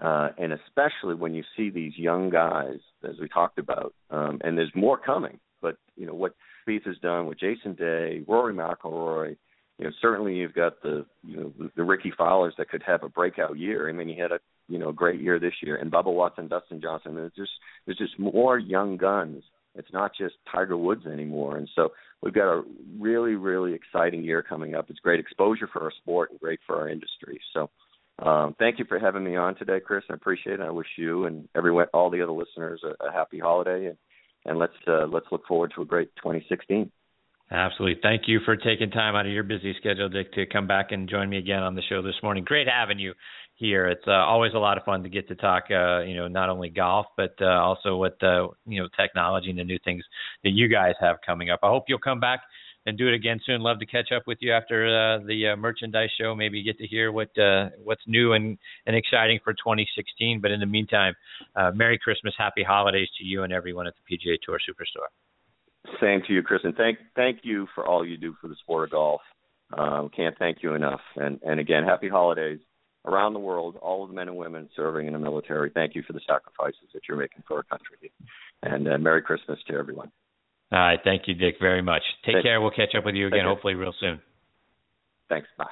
Speaker 3: uh, and especially when you see these young guys, as we talked about, um, and there's more coming. But you know what Spieth has done with Jason Day, Rory McIlroy. You know, certainly you've got the you know the, the Rickie Fowlers that could have a breakout year. I mean, he had a you know great year this year, and Bubba Watson, Dustin Johnson. There's just there's just more young guns. It's not just Tiger Woods anymore, and so we've got a really really exciting year coming up. It's great exposure for our sport and great for our industry. So. Um, thank you for having me on today, Chris. I appreciate it. I wish you and everyone, all the other listeners, a, a happy holiday, and, and let's uh, let's look forward to a great 2016.
Speaker 2: Absolutely. Thank you for taking time out of your busy schedule, Dick, to come back and join me again on the show this morning. Great having you here. It's uh, always a lot of fun to get to talk, uh, you know, not only golf, but uh, also what, uh, you know, technology and the new things that you guys have coming up. I hope you'll come back and do it again soon. Love to catch up with you after uh, the uh, merchandise show. Maybe get to hear what uh, what's new and, and exciting for 2016. But in the meantime, uh, Merry Christmas, Happy Holidays to you and everyone at the PGA Tour Superstore.
Speaker 3: Same to you, Chris, and thank thank you for all you do for the sport of golf. Um, can't thank you enough. And and again, happy holidays around the world, all of the men and women serving in the military. Thank you for the sacrifices that you're making for our country. And uh, Merry Christmas to everyone.
Speaker 2: All right, thank you, Dick, very much. Take Thanks. care. We'll catch up with you again, hopefully, real soon.
Speaker 3: Thanks. Bye.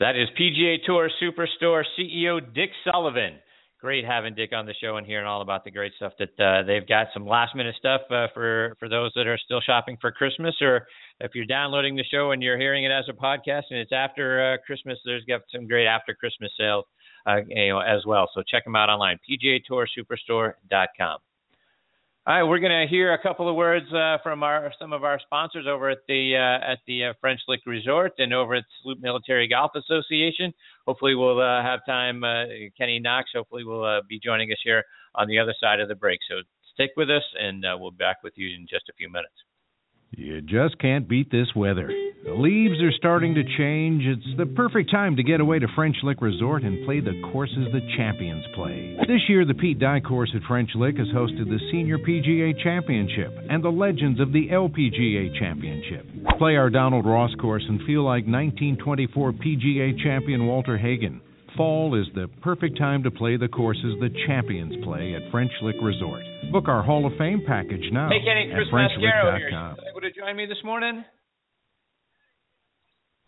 Speaker 2: That is PGA Tour Superstore CEO Dick Sullivan great having Dick on the show and hearing all about the great stuff that uh, they've got. Some last minute stuff uh, for for those that are still shopping for Christmas, or if you're downloading the show and you're hearing it as a podcast and it's after uh, Christmas, there's got some great after Christmas sales, uh, you know, as well. So check them out online, PGATourSuperstore.com. All right, we're going to hear a couple of words uh, from our some of our sponsors over at the uh, at the uh, French Lick Resort and over at Salute Military Golf Association. Hopefully, we'll uh, have time. Uh, Kenny Knox, hopefully, will uh, be joining us here on the other side of the break. So stick with us, and we'll be back with you in just a few minutes.
Speaker 4: You just can't beat this weather. The leaves are starting to change. It's the perfect time to get away to French Lick Resort and play the courses the champions play. This year, the Pete Dye course at French Lick has hosted the Senior PGA Championship and the Legends of the LPGA Championship. Play our Donald Ross course and feel like 1924 PGA champion Walter Hagen. Fall is the perfect time to play the courses the champions play at French Lick Resort. Book our Hall of Fame package now
Speaker 2: hey, Kenny,
Speaker 4: Chris Mascaro here.
Speaker 2: Able to join me this morning?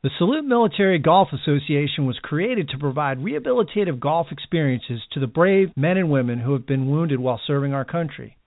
Speaker 5: The Salute Military Golf Association was created to provide rehabilitative golf experiences to the brave men and women who have been wounded while serving our country.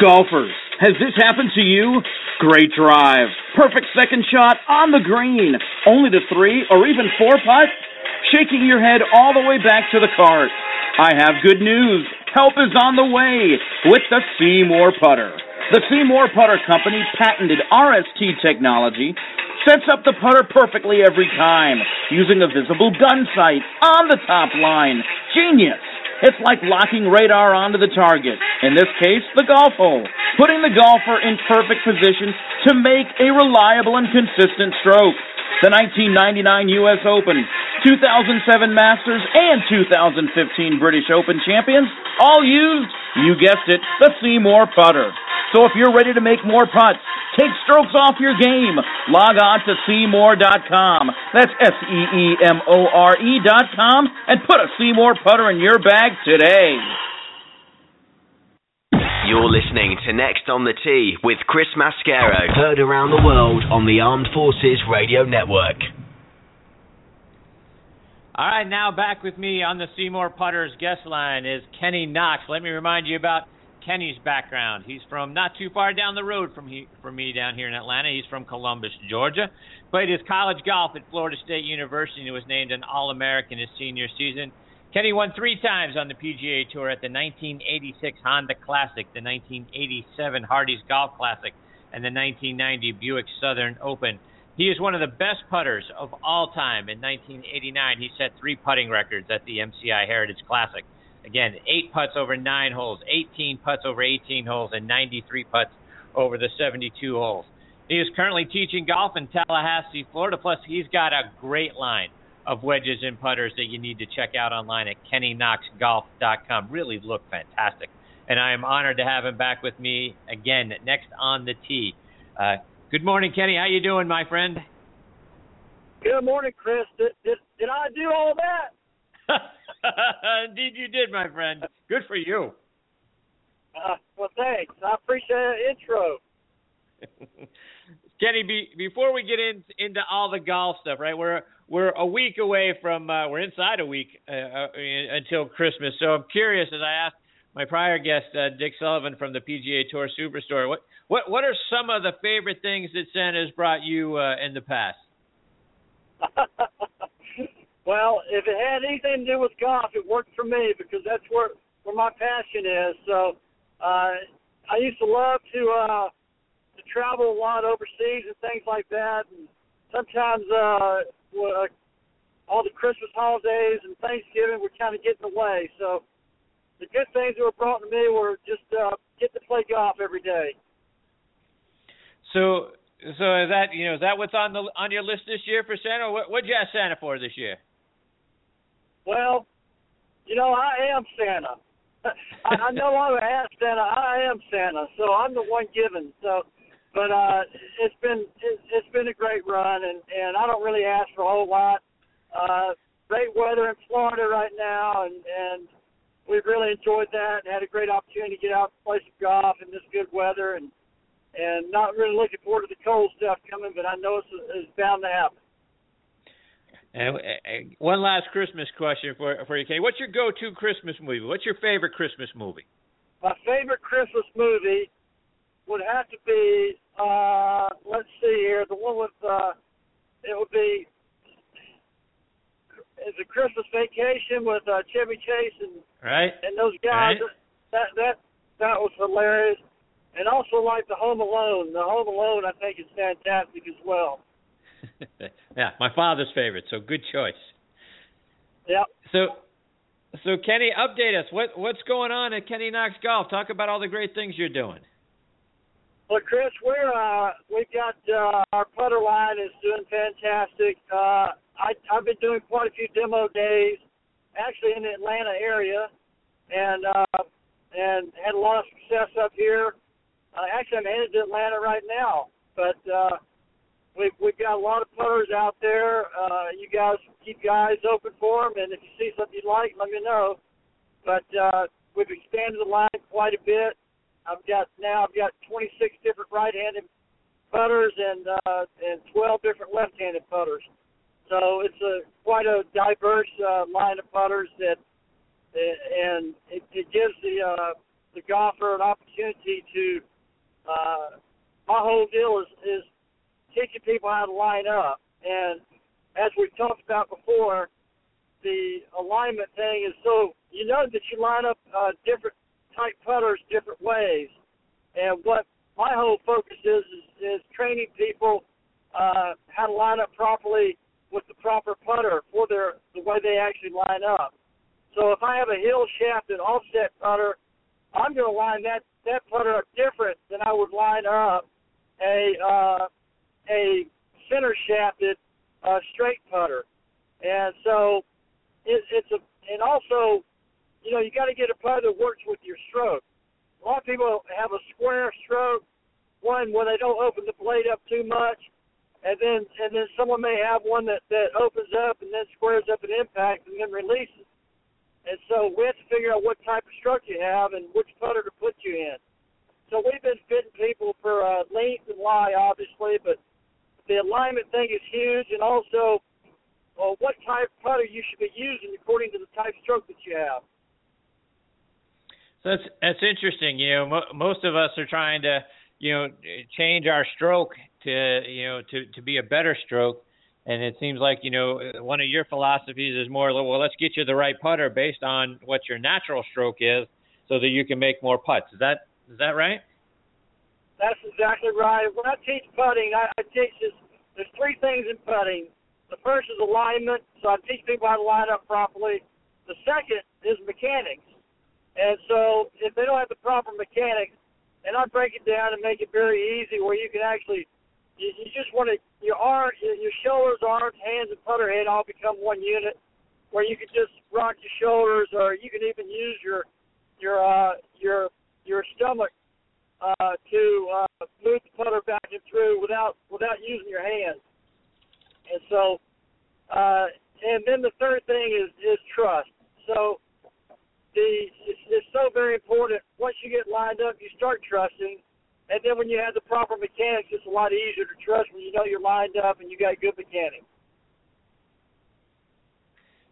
Speaker 1: Golfers has this happened to you? Great drive. Perfect second shot on the green. Only to three or even four putt? Shaking your head all the way back to the cart. I have good news. Help is on the way with the SeeMore putter. The SeeMore Putter Company patented RST technology sets up the putter perfectly every time using a visible gun sight on the top line. Genius! It's like locking radar onto the target, in this case, the golf hole, putting the golfer in perfect position to make a reliable and consistent stroke. The 1999 U.S. Open, 2007 Masters, and 2015 British Open champions all used, you guessed it, the SeeMore putter. So if you're ready to make more putts, take strokes off your game, log on to SeeMore.com. That's S-E-E-M-O-R-E dot and put a SeeMore putter in your bag today.
Speaker 6: You're listening to Next on the Tee with Chris Mascaro, heard around the world on the Armed Forces Radio Network.
Speaker 2: All right, now back with me on the SeeMore Putters guest line is Kenny Knox. Let me remind you about Kenny's background. He's from not too far down the road from he, from me down here in Atlanta. He's from Columbus, Georgia. Played his college golf at Florida State University and was named an All-American his senior season. Kenny won three times on the PGA Tour at the 1986 Honda Classic, the 1987 Hardee's Golf Classic, and the 1990 Buick Southern Open. He is one of the best putters of all time. In 1989, he set three putting records at the MCI Heritage Classic. Again, eight putts over nine holes, 18 putts over 18 holes, and 93 putts over the 72 holes. He is currently teaching golf in Tallahassee, Florida. Plus, he's got a great line of wedges and putters that you need to check out online at KennyKnoxGolf.com. Really look fantastic. And I am honored to have him back with me again next on the tee. Uh, good morning, Kenny. How you doing, my friend?
Speaker 7: Good morning, Chris. Did, did, did I do all that?
Speaker 2: Indeed, you did, my friend. Good for you.
Speaker 7: Uh, well, thanks. I appreciate the intro.
Speaker 2: Kenny, be, before we get in, into all the golf stuff, right? We're we're a week away from uh, we're inside a week uh, uh, until Christmas. So I'm curious, as I asked my prior guest, uh, Dick Sullivan from the PGA Tour Superstore, what what what are some of the favorite things that Santa's brought you uh, in the past?
Speaker 7: well, if it had anything to do with golf, it worked for me because that's where where my passion is. So uh, I used to love to uh, travel a lot overseas and things like that. And sometimes uh, all the Christmas holidays and Thanksgiving would kind of get in the way. So the good things that were brought to me were just uh, get to play golf every day.
Speaker 2: So, so is that you know is that what's on the on your list this year for Santa? What what'd you ask Santa for this year?
Speaker 7: Well, you know I am Santa. I, I know I'm a half Santa. I am Santa, so I'm the one giving. So but uh, it's been it, it's been a great run, and and I don't really ask for a whole lot. Uh, great weather in Florida right now, and and we've really enjoyed that. And had a great opportunity to get out and play some golf in this good weather, and and not really looking forward to the cold stuff coming, but I know it's, it's bound to happen.
Speaker 2: And uh, one last Christmas question for for you, Kenny. What's your go-to Christmas movie? What's your favorite Christmas movie?
Speaker 7: My favorite Christmas movie would have to be uh let's see here, the one with uh it would be it's a Christmas vacation with uh Chevy Chase and
Speaker 2: right
Speaker 7: and those guys
Speaker 2: right.
Speaker 7: that that that was hilarious. And also like the Home Alone. The Home Alone I think is fantastic as well.
Speaker 2: yeah, my father's favorite, so good choice.
Speaker 7: Yep.
Speaker 2: So so Kenny, update us. What what's going on at Kenny Knox Golf? Talk about all the great things you're doing.
Speaker 7: Well, Chris, we're uh, we've got uh, our putter line is doing fantastic. Uh, I, I've been doing quite a few demo days, actually in the Atlanta area, and uh, and had a lot of success up here. Uh, actually, I'm headed to Atlanta right now, but uh, we've we've got a lot of putters out there. Uh, you guys keep your eyes open for them, and if you see something you like, let me know. But uh, we've expanded the line quite a bit. I've got now I've got 26 different right-handed putters and uh, and 12 different left-handed putters. So it's a quite a diverse uh, line of putters that, and it, it gives the uh, the golfer an opportunity to. Uh, my whole deal is is teaching people how to line up, and as we've talked about before, the alignment thing is so you know that you line up uh, different type putters different ways. And what my whole focus is is, is training people uh, how to line up properly with the proper putter for their the way they actually line up. So if I have a heel shafted offset putter, I'm going to line that that putter up different than I would line up a uh, a center shafted uh, straight putter. And so it, it's a and also you know, you got to get a putter that works with your stroke. a lot of people have a square stroke, one where they don't open the blade up too much, and then and then someone may have one that that opens up and then squares up at impact and then releases. And so we have to figure out what type of stroke you have and which putter to put you in. So we've been fitting people for uh, length and lie, obviously, but the alignment thing is huge, and also well, what type of putter you should be using according to the type of stroke that you have.
Speaker 2: So that's that's interesting. You know, mo- most of us are trying to, you know, change our stroke to, you know, to to be a better stroke. And it seems like you know one of your philosophies is more well, let's get you the right putter based on what your natural stroke is, so that you can make more putts. Is that is that right?
Speaker 7: That's exactly right. When I teach putting, I, I teach this. There's three things in putting. The first is alignment, so I teach people how to line up properly. The second is mechanics, and so if they don't have the proper mechanics, and I break it down and make it very easy, where you can actually, you, you just want to your arm, your shoulders, arms, hands, and putter head all become one unit, where you can just rock your shoulders, or you can even use your your uh, your your stomach uh, to uh, move the putter back and through without without using your hands. And so, uh, and then the third thing is is trust. So, the it's, it's so very important. Once you get lined up, you start trusting, and then when you have the proper mechanics, it's a lot easier to trust when you know you're lined up and you got good mechanics.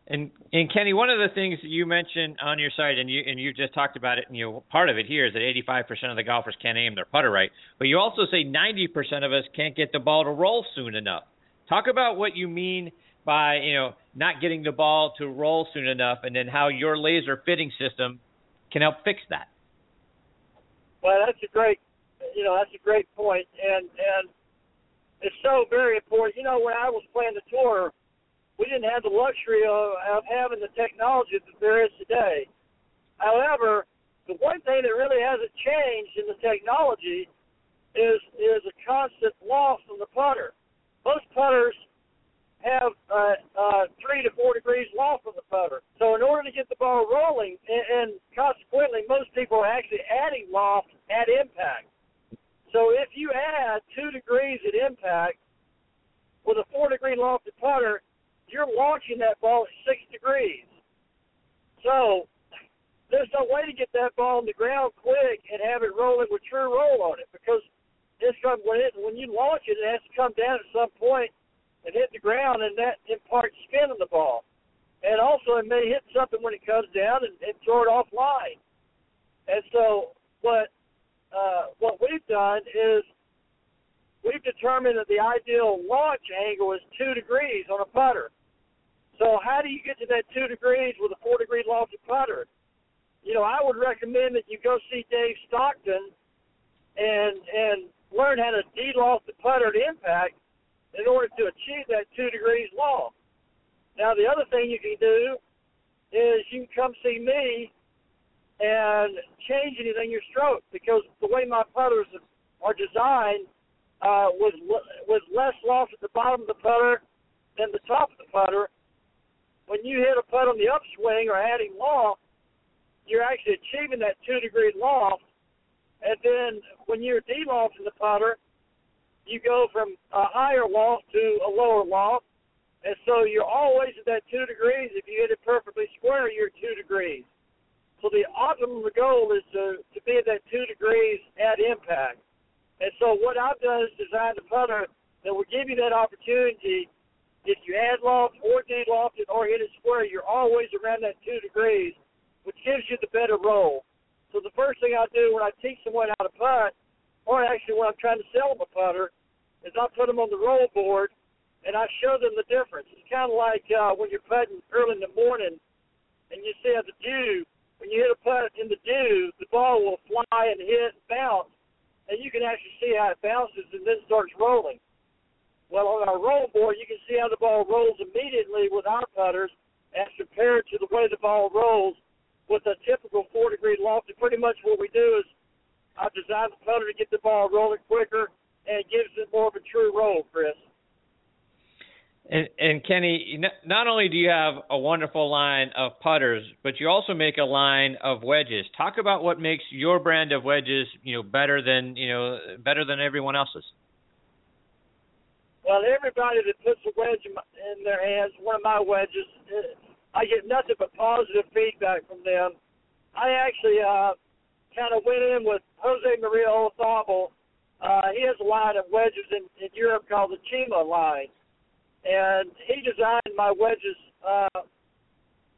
Speaker 2: And and Kenny, one of the things that you mentioned on your site, and you and you just talked about it, and you know, part of it here is that 85% of the golfers can't aim their putter right, but you also say 90% of us can't get the ball to roll soon enough. Talk about what you mean by you know not getting the ball to roll soon enough, and then how your laser fitting system can help fix that.
Speaker 7: Well, that's a great, you know, that's a great point, and and it's so very important. You know, when I was playing the tour we didn't have the luxury of, of having the technology that there is today. However, the one thing that really hasn't changed in the technology is is a constant loft from the putter. Most putters have uh, uh, three to four degrees loft from the putter. So in order to get the ball rolling, and, and consequently, most people are actually adding loft at impact. So if you add two degrees at impact with a four degree lofted putter, you're launching that ball at six degrees. So there's no way to get that ball on the ground quick and have it rolling with true roll on it because it's come when it when you launch it, it has to come down at some point and hit the ground, and that imparts spin on the ball. And also, it may hit something when it comes down and, and throw it offline. And so, what uh, what we've done is we've determined that the ideal launch angle is two degrees on a putter. So how do you get to that two degrees with a four degree lofted putter? You know, I would recommend that you go see Dave Stockton and and learn how to de-loft the putter to impact in order to achieve that two degrees loft. Now the other thing you can do is you can come see me and change anything in your stroke because the way my putters are designed uh, with with less loft at the bottom of the putter than the top of the putter, when you hit a putt on the upswing or adding loft, you're actually achieving that two degree loft. And then when you're delofting the putter, you go from a higher loft to a lower loft. And so you're always at that two degrees. If you hit it perfectly square, you're two degrees. So the optimum goal is to, to be at that two degrees at impact. And so what I've done is designed a putter that will give you that opportunity if you add loft or de-loft it or hit it square, you're always around that two degrees, which gives you the better roll. So the first thing I do when I teach someone how to putt, or actually when I'm trying to sell them a putter, is I put them on the roll board and I show them the difference. It's kind of like uh, when you're putting early in the morning and you see the dew, when you hit a putt in the dew, the ball will fly and hit and bounce, and you can actually see how it bounces and then starts rolling. Well, on our roll board, you can see how the ball rolls immediately with our putters as compared to the way the ball rolls with a typical four degree loft. And pretty much what we do is I design the putter to get the ball rolling quicker and gives it more of a true roll, Chris.
Speaker 2: And And, Kenny, not only do you have a wonderful line of putters, but you also make a line of wedges. Talk about what makes your brand of wedges, you know, better than you know, better than everyone else's.
Speaker 7: Well, everybody that puts a wedge in, my, in their hands, one of my wedges, I get nothing but positive feedback from them. I actually uh, kind of went in with Jose Maria Olazabal. Uh, he has a line of wedges in, in Europe called the Chima line, and he designed my wedges. Uh,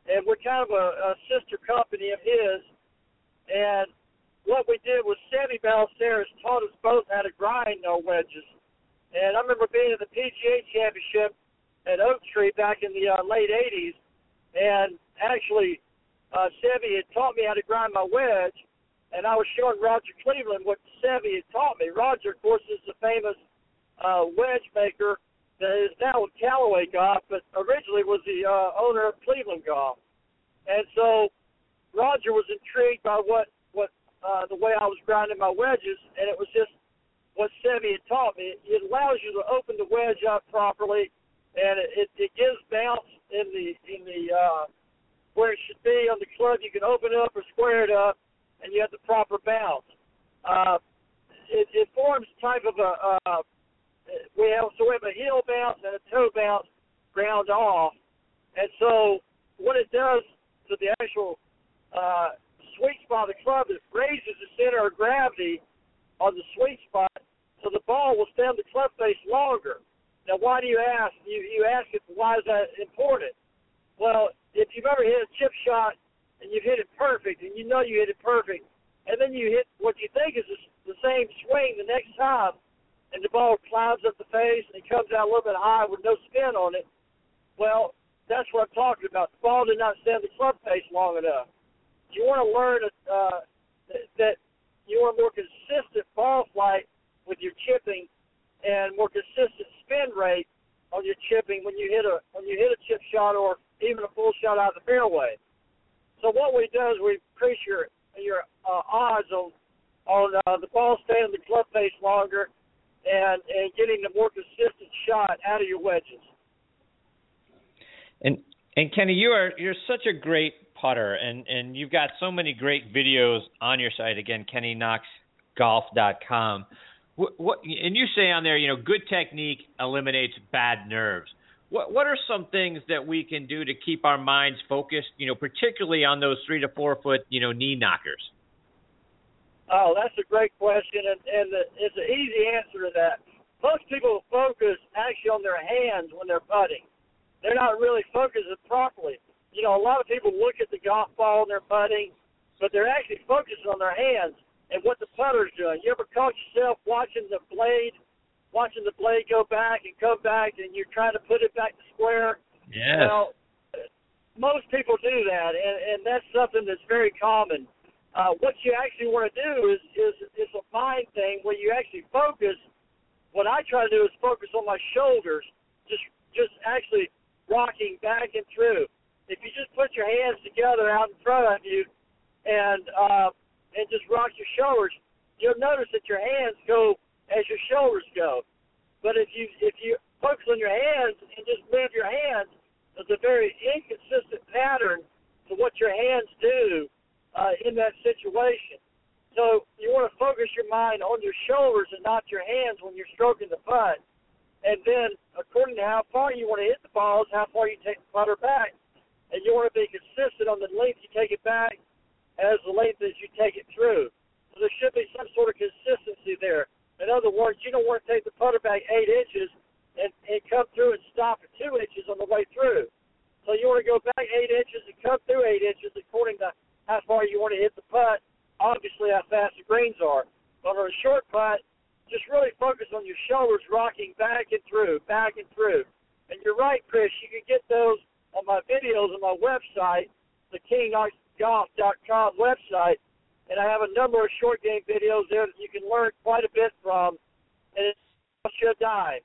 Speaker 7: and we're kind of a, a sister company of his. And what we did was Seve Ballesteros taught us both how to grind our wedges. And I remember being at the PGA Championship at Oak Tree back in the uh, late '80s, and actually uh, Seve had taught me how to grind my wedge, and I was showing Roger Cleveland what Seve had taught me. Roger, of course, is the famous uh, wedge maker that is now with Callaway Golf, but originally was the uh, owner of Cleveland Golf. And so Roger was intrigued by what what uh, the way I was grinding my wedges, and it was just what Seve had taught me. It allows you to open the wedge up properly, and it, it, it gives bounce in the in the uh, where it should be on the club. You can open it up or square it up, and you have the proper bounce. Uh, it, it forms type of a uh, we so we have a heel bounce and a toe bounce ground off, and so what it does to the actual uh, sweet spot of the club is raises the center of gravity on the sweet spot, so the ball will stay on the club face longer. Now, why do you ask? You you ask it why is that important? Well, if you've ever hit a chip shot and you've hit it perfect, and you know you hit it perfect, and then you hit what you think is the same swing the next time, and the ball climbs up the face and it comes out a little bit high with no spin on it. Well, that's what I'm talking about. The ball did not stay on the club face long enough. You want to learn uh, that you want more consistent ball flight with your chipping and more consistent spin rate on your chipping when you hit a when you hit a chip shot or even a full shot out of the fairway. So what we do is we increase your your uh, odds on on uh, the ball staying in the club face longer and and getting the more consistent shot out of your wedges.
Speaker 2: And and Kenny, you are you're such a great putter, and and you've got so many great videos on your site. Again, KennyKnoxGolf.com. What, what and you say on there, you know, good technique eliminates bad nerves. What what are some things that we can do to keep our minds focused? You know, particularly on those three to four foot, you know, knee knockers.
Speaker 7: Oh, that's a great question, and and the, it's an easy answer to that. Most people focus actually on their hands when they're putting. They're not really focusing properly. You know, a lot of people look at the golf ball and they're putting, but they're actually focusing on their hands and what the putter's doing. You ever caught yourself watching the blade, watching the blade go back and come back, and you're trying to put it back to square?
Speaker 2: Yes.
Speaker 7: Well, most people do that, and and that's something that's very common. Uh, what you actually want to do is is is a mind thing where you actually focus. What I try to do is focus on my shoulders, just just actually rocking back and through. If you just put your hands together out in front of you, and uh, and just rock your shoulders, you'll notice that your hands go as your shoulders go. But if you if you focus on your hands and just move your hands, it's a very inconsistent pattern to what your hands do uh, in that situation. So you want to focus your mind on your shoulders and not your hands when you're stroking the putt. And then, according to how far you want to hit the balls, how far you take the putter back, and you want to be consistent on the length you take it back as the length as you take it through. So there should be some sort of consistency there. In other words, you don't want to take the putter back eight inches and, and come through and stop at two inches on the way through. So you want to go back eight inches and come through eight inches according to how far you want to hit the putt. Obviously, how fast the greens are. But on a short putt, just really focus on your shoulders rocking back and through, back and through. And you're right, Chris. You can get those on my videos on my website, the King golf.com website, and I have a number of short game videos there that you can learn quite a bit from, and it's your dime.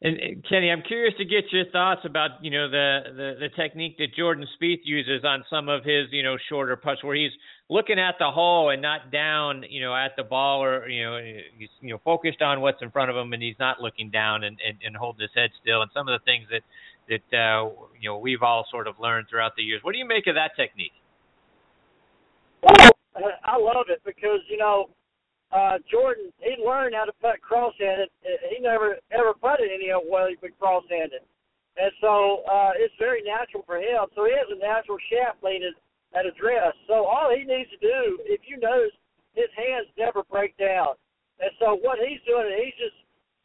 Speaker 2: And Kenny, I'm curious to get your thoughts about you know the, the the technique that Jordan Spieth uses on some of his you know shorter putts, where he's looking at the hole and not down you know at the ball, or you know he's you know focused on what's in front of him, and he's not looking down and and, and holding his head still. And some of the things that that uh, you know we've all sort of learned throughout the years. What do you make of that technique?
Speaker 7: I love it because you know uh, Jordan, he learned how to putt cross-handed. He never ever putted any other way but cross-handed, and so uh, it's very natural for him. So he has a natural shaft leaning at address. So all he needs to do, if you notice, his hands never break down. And so what he's doing, he's just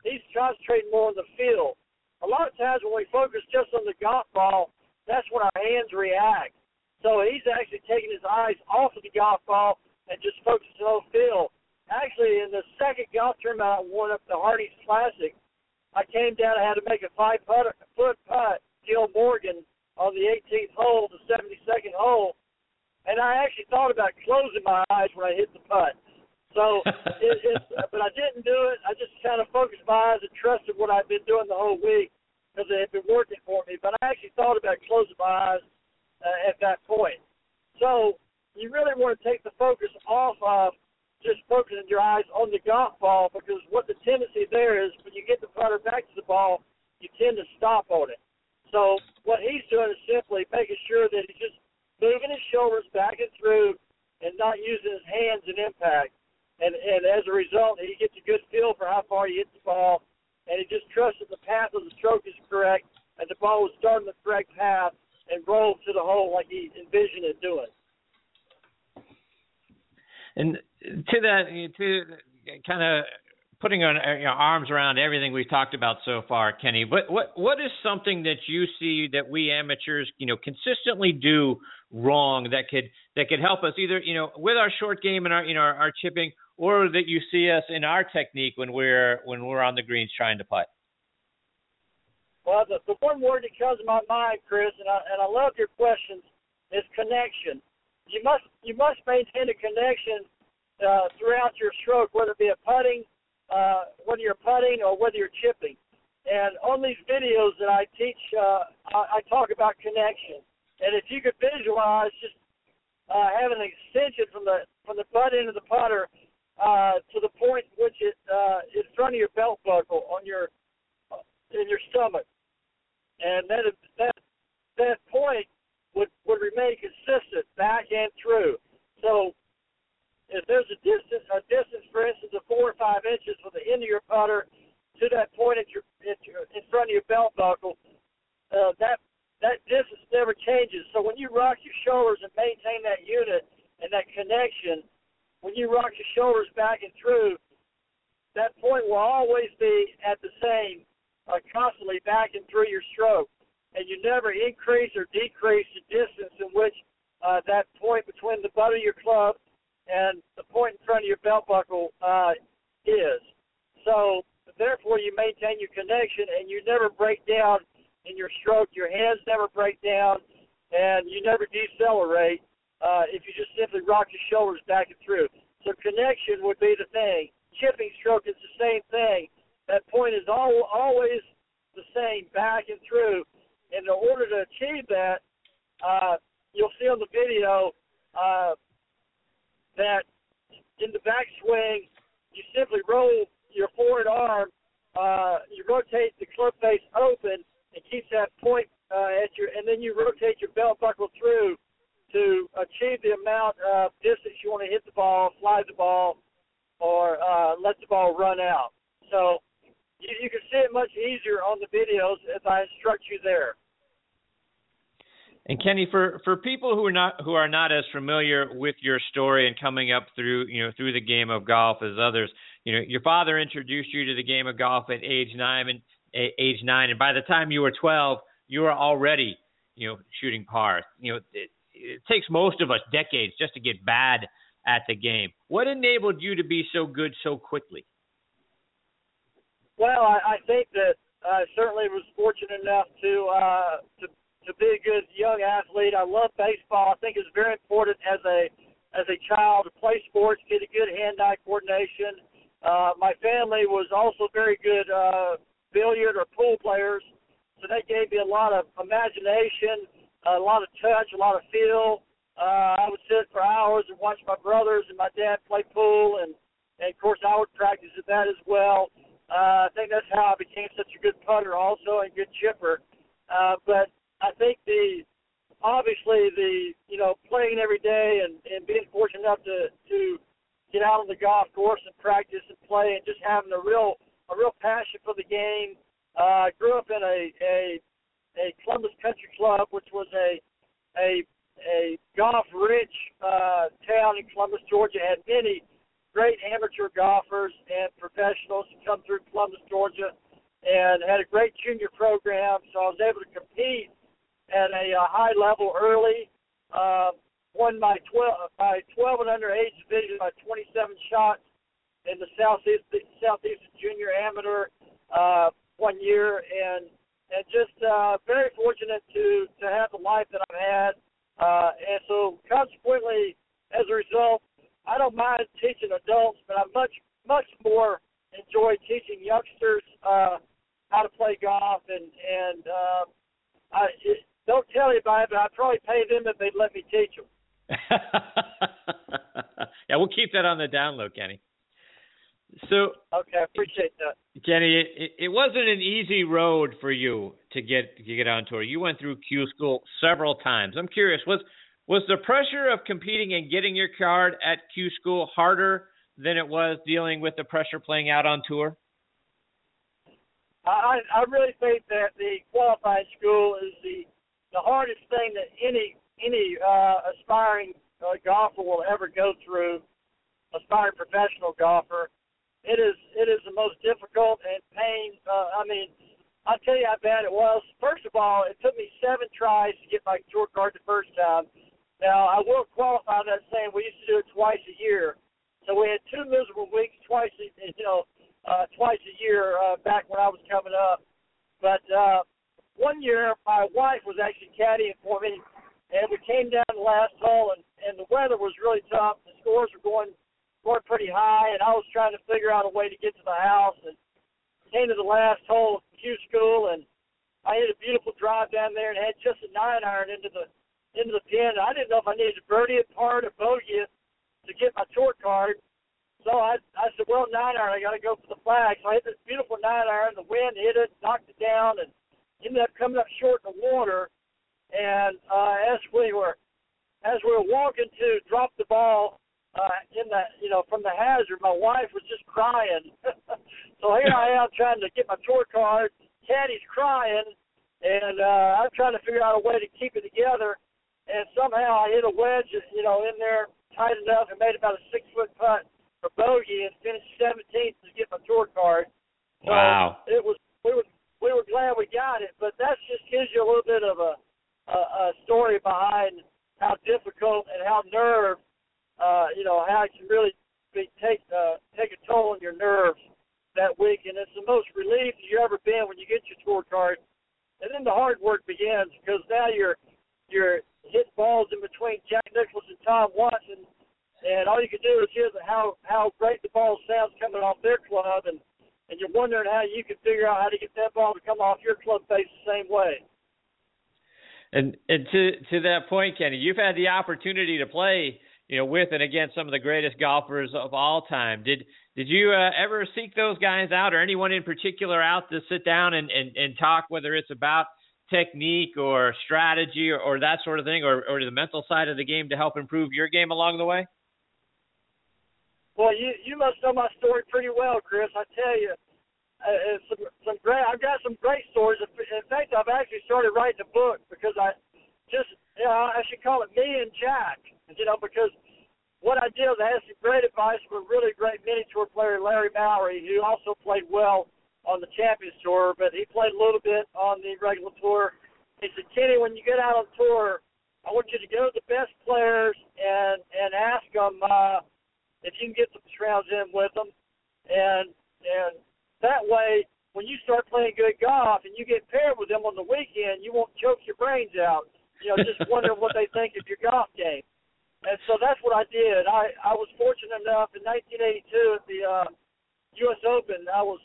Speaker 7: he's concentrating more on the field. A lot of times when we focus just on the golf ball, that's when our hands react. So he's actually taking his eyes off of the golf ball and just focusing on field actually in the second golf tournament I won up the Hardee's Classic, I came down. I had to make a five foot putt, Gil Morgan, on the 18th hole, the 72nd hole, and I actually thought about closing my eyes when I hit the putt. So, it, it, but I didn't do it. I just kind of focused my eyes and trusted what I'd been doing the whole week because it had been working for me. But I actually thought about closing my eyes uh, at that point. So you really want to take the focus off of just focusing your eyes on the golf ball because what the tendency there is when you get the putter back to the ball, you tend to stop on it. So what he's doing is simply making sure that he's just moving his shoulders back and through and not using his hands in impact. And and as a result, he gets a good feel for how far he hits the ball, and he just trusts that the path of the stroke is correct and the ball will start in the correct path and roll to the hole like he envisioned it doing.
Speaker 2: And to that, to kind of putting on uh, you arms around everything we've talked about so far, Kenny. What what what is something that you see that we amateurs, you know, consistently do wrong that could that could help us either, you know, with our short game and our you know our, our chipping, or that you see us in our technique when we're when we're on the greens trying to putt.
Speaker 7: Well, the, the one word that comes to my mind, Chris, and I and I love your questions, is connection you must you must maintain a connection uh, throughout your stroke, whether it be a putting, uh, whether you're putting or whether you're chipping. And on these videos that I teach, uh, I, I talk about connection. And if you could visualize just uh, having an extension from the from the butt end of the putter uh, to the point which it uh, in front of your belt buckle on your uh, in your stomach, and that that that point would would remain consistent back and through. So if there's a distance a distance for instance of four or five inches from the end of your putter to that point at your, at your in front of your belt buckle, uh, that that distance never changes. So when you rock your shoulders and maintain that unit and that connection, when you rock your shoulders back and through, that point will always be at the same, uh, constantly back and through your stroke and you never increase or decrease the distance in which uh, that point between the butt of your club and the point in front of your belt buckle uh, is. So therefore, you maintain your connection and you never break down in your stroke. Your hands never break down, and you never decelerate uh, if you just simply rock your shoulders back and through. So connection would be the thing. Chipping stroke is the same thing. That point is all, always the same back and through And in order to achieve that, uh, you'll see on the video uh, that in the backswing, you simply roll your forward arm, uh, you rotate the club face open, and keeps that point uh, at your, and then you rotate your belt buckle through to achieve the amount of distance you want to hit the ball, slide the ball, or uh, let the ball run out. So you, can see it much easier on the videos as I instruct you there.
Speaker 2: And Kenny, for, for people who are not who are not as familiar with your story and coming up through you know through the game of golf as others, you know your father introduced you to the game of golf at age nine and age nine, and by the time you were twelve, you were already you know shooting par. You know it, it takes most of us decades just to get bad at the game. What enabled you to be so good so quickly?
Speaker 7: Well, I, I think that I certainly was fortunate enough to uh, to to be a good young athlete. I love baseball. I think it's very important as a as a child to play sports, get a good hand-eye coordination. Uh, my family was also very good uh, billiard or pool players, so they gave me a lot of imagination, a lot of touch, a lot of feel. Uh, I would sit for hours and watch my brothers and my dad play pool, and, and of course I would practice at that as well. Uh, I think that's how I became such a good putter, also, and good chipper. Uh, but I think the obviously the you know playing every day and and being fortunate enough to to get out on the golf course and practice and play and just having a real a real passion for the game. Uh, grew up in a a a Columbus Country Club, which was a a a golf rich uh, town in Columbus, Georgia. Had many great amateur golfers and professionals come through Columbus, Georgia, and had a great junior program. So I was able to compete at a, a high level early. Uh, won my 12 by 12 and under age division by 27 shots in the southeast southeast junior amateur uh, one year, and and just uh, very fortunate to to have the life that I've had. Uh, and so consequently, as a result, I don't mind teaching adults, but I much much more enjoy teaching youngsters uh, how to play golf and and uh, I, it, don't tell anybody, but I'd probably pay them if they'd let me teach them.
Speaker 2: yeah, we'll keep that on the down low, Kenny. So
Speaker 7: okay, I appreciate that,
Speaker 2: Kenny. It, it wasn't an easy road for you to get to get on tour. You went through Q school several times. I'm curious was was the pressure of competing and getting your card at Q school harder than it was dealing with the pressure playing out on tour?
Speaker 7: I I really think that the qualifying school is the the hardest thing that any any uh, aspiring uh, golfer will ever go through, aspiring professional golfer. It is it is the most difficult and pain. Uh, I mean, I'll tell you how bad it was. First of all, it took me seven tries to get my tour card the first time. Now I will qualify that saying we used to do it twice a year, so we had two miserable weeks twice, you know, uh, twice a year uh, back when I was coming up. But uh, one year my wife was actually caddying for me, and we came down the last hole, and and the weather was really tough. The scores were going going pretty high, and I was trying to figure out a way to get to the house, and came to the last hole of Q school, and I hit a beautiful drive down there, and had just a nine iron into the into the pin. I didn't know if I needed to birdie it, par or bogey it to get my tour card. So I I said, well, nine iron, I got to go for the flag. So I hit this beautiful nine iron. The wind hit it, knocked it down, and ended up coming up short in the water. And uh, as we were as we were walking to drop the ball uh, in the you know from the hazard, my wife was just crying. so here I am trying to get my tour card. Caddy's crying, and uh, I'm trying to figure out a way to keep it together. And somehow I hit a wedge, you know, in there tight enough and made about a six foot putt for bogey and finished 17th to get my tour card.
Speaker 2: So wow!
Speaker 7: It was we were we were glad we got it, but that just gives you a little bit of a a, a story behind how difficult and how nerve, uh, you know, how it can really be take uh, take a toll on your nerves that week. And it's the most relieved you ever been when you get your scorecard. And then the hard work begins because now you're you're hitting balls in between Jack Nicklaus and Tom Watson, and all you can do is hear the, how how great the ball sounds coming off their club, and and you're wondering how you can figure out how to get that ball to come off your club face the same way.
Speaker 2: And and to to that point, Kenny, you've had the opportunity to play, you know, with and against some of the greatest golfers of all time. Did did you uh, ever seek those guys out, or anyone in particular out to sit down and and, and talk, whether it's about technique or strategy or, or that sort of thing, or or the mental side of the game to help improve your game along the way?
Speaker 7: Well, you you must know my story pretty well, Chris. I tell you, uh, some some great. I've got some great stories. In fact, I've actually started writing a book because I just you know I should call it me and Jack. You know because what I did was I had some great advice from a really great mini tour player, Larry Mowry, who also played well on the Champions Tour, but he played a little bit on the regular tour. He said, Kenny, when you get out on tour, I want you to go to the best players and and ask them. Uh, if you can get some rounds in with them, and and that way, when you start playing good golf and you get paired with them on the weekend, you won't choke your brains out. You know, just wondering what they think of your golf game. And so that's what I did. I I was fortunate enough in 1982 at the uh, U.S. Open. I was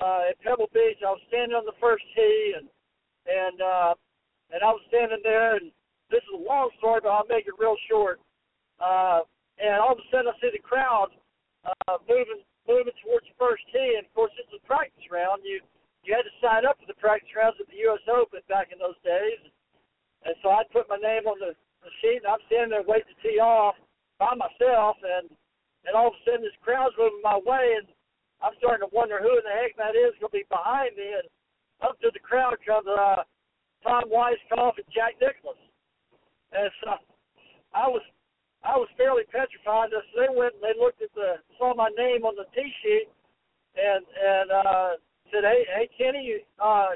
Speaker 7: uh, at Pebble Beach. I was standing on the first tee, and and uh, and I was standing there, and this is a long story, but I'll make it real short. Uh, and all of a sudden, I see the crowd uh, moving moving towards the first tee, and of course, it's a practice round. You you had to sign up for the practice rounds at the U.S. Open back in those days, and so I put my name on the, the sheet, and I'm standing there waiting to tee off by myself, and and all of a sudden, this crowd's moving my way, and I'm starting to wonder who in the heck that is going to be behind me, and up to the crowd comes uh, Tom Weiskopf and Jack Nicklaus. And so I was I was fairly petrified. So they went and they looked at the saw my name on the tee sheet and and uh said, Hey hey Kenny, uh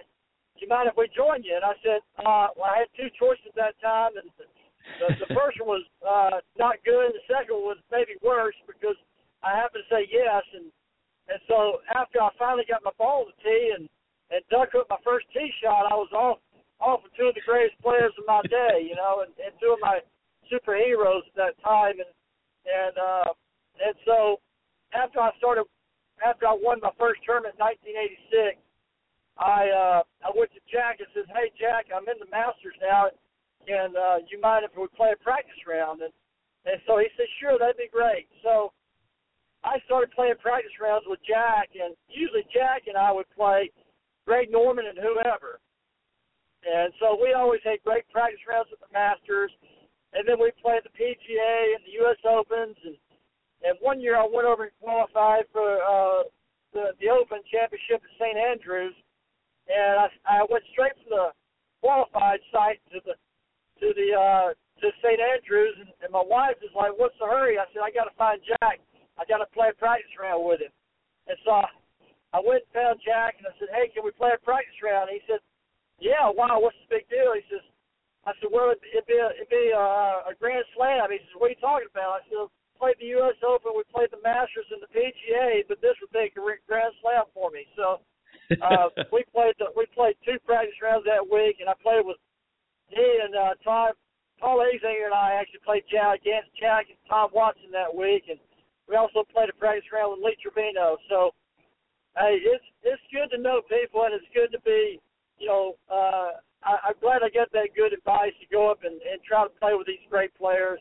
Speaker 7: do you mind if we join you? And I said, uh well I had two choices that time and the, the first one was uh not good the second was maybe worse because I happened to say yes and and so after I finally got my ball to tee and and Duck hooked my first tee shot, I was off off of two of the greatest players of my day, you know, and, and two of my superheroes at that time, and and uh, and so after I started, after I won my first tournament in 1986, I uh, I went to Jack and says, "Hey Jack, I'm in the Masters now, and uh, you mind if we play a practice round?" And and so he said, "Sure, that'd be great." So I started playing practice rounds with Jack, and usually Jack and I would play Greg Norman and whoever. And so we always had great practice rounds at the Masters, and then we played the PGA and the U.S. Opens, and and one year I went over and qualified for uh, the the Open Championship at St Andrews, and I I went straight from the qualified site to the to the uh, to St Andrews, and, and my wife is like, "What's the hurry?" I said, "I got to find Jack. I got to play a practice round with him." And so I went and found Jack, and I said, "Hey, can we play a practice round?" And he said, yeah, wow, what's the big deal? He says, I said, well, it'd, it'd be a, it'd be a, a grand slam. He says, what are you talking about? I said, We played the U.S. Open, we played the Masters and the PGA, but this would make a grand slam for me. So uh, we played the, we played two practice rounds that week, and I played with he and uh, Tom Paul Azinger and I actually played Jack against Jack and Tom Watson that week, and we also played a practice round with Lee Trevino. So hey, it's it's good to know people, and it's good to be you know, uh, I, I'm glad I got that good advice to go up and, and try to play with these great players.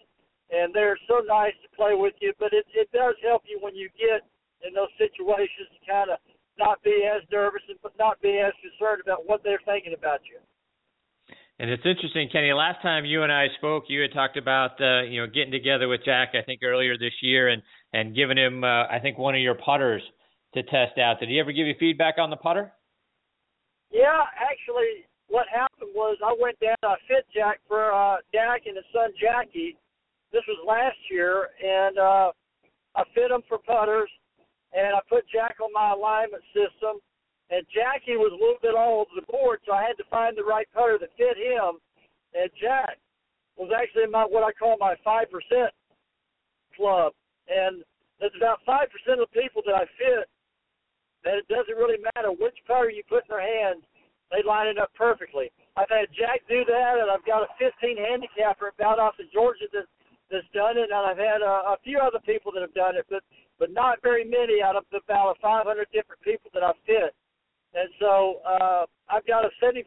Speaker 7: And they're so nice to play with you, but it, it does help you when you get in those situations to kind of not be as nervous and not be as concerned about what they're thinking about you.
Speaker 2: And it's interesting, Kenny. Last time you and I spoke, you had talked about uh, you know getting together with Jack. I think earlier this year, and and giving him uh, I think one of your putters to test out. Did he ever give you feedback on the putter?
Speaker 7: Yeah, actually, what happened was I went down. I fit Jack for uh, Jack and his son Jackie. This was last year, and uh, I fit him for putters, and I put Jack on my alignment system. And Jackie was a little bit all over the board, so I had to find the right putter that fit him. And Jack was actually in my what I call my five percent club, and there's about five percent of the people that I fit that it doesn't really matter which putter you put in their hands, they line it up perfectly. I've had Jack do that, and I've got a 15 handicapper about off of Georgia that, that's done it, and I've had a, a few other people that have done it, but but not very many out of about 500 different people that I've fit. And so uh, I've got a 75%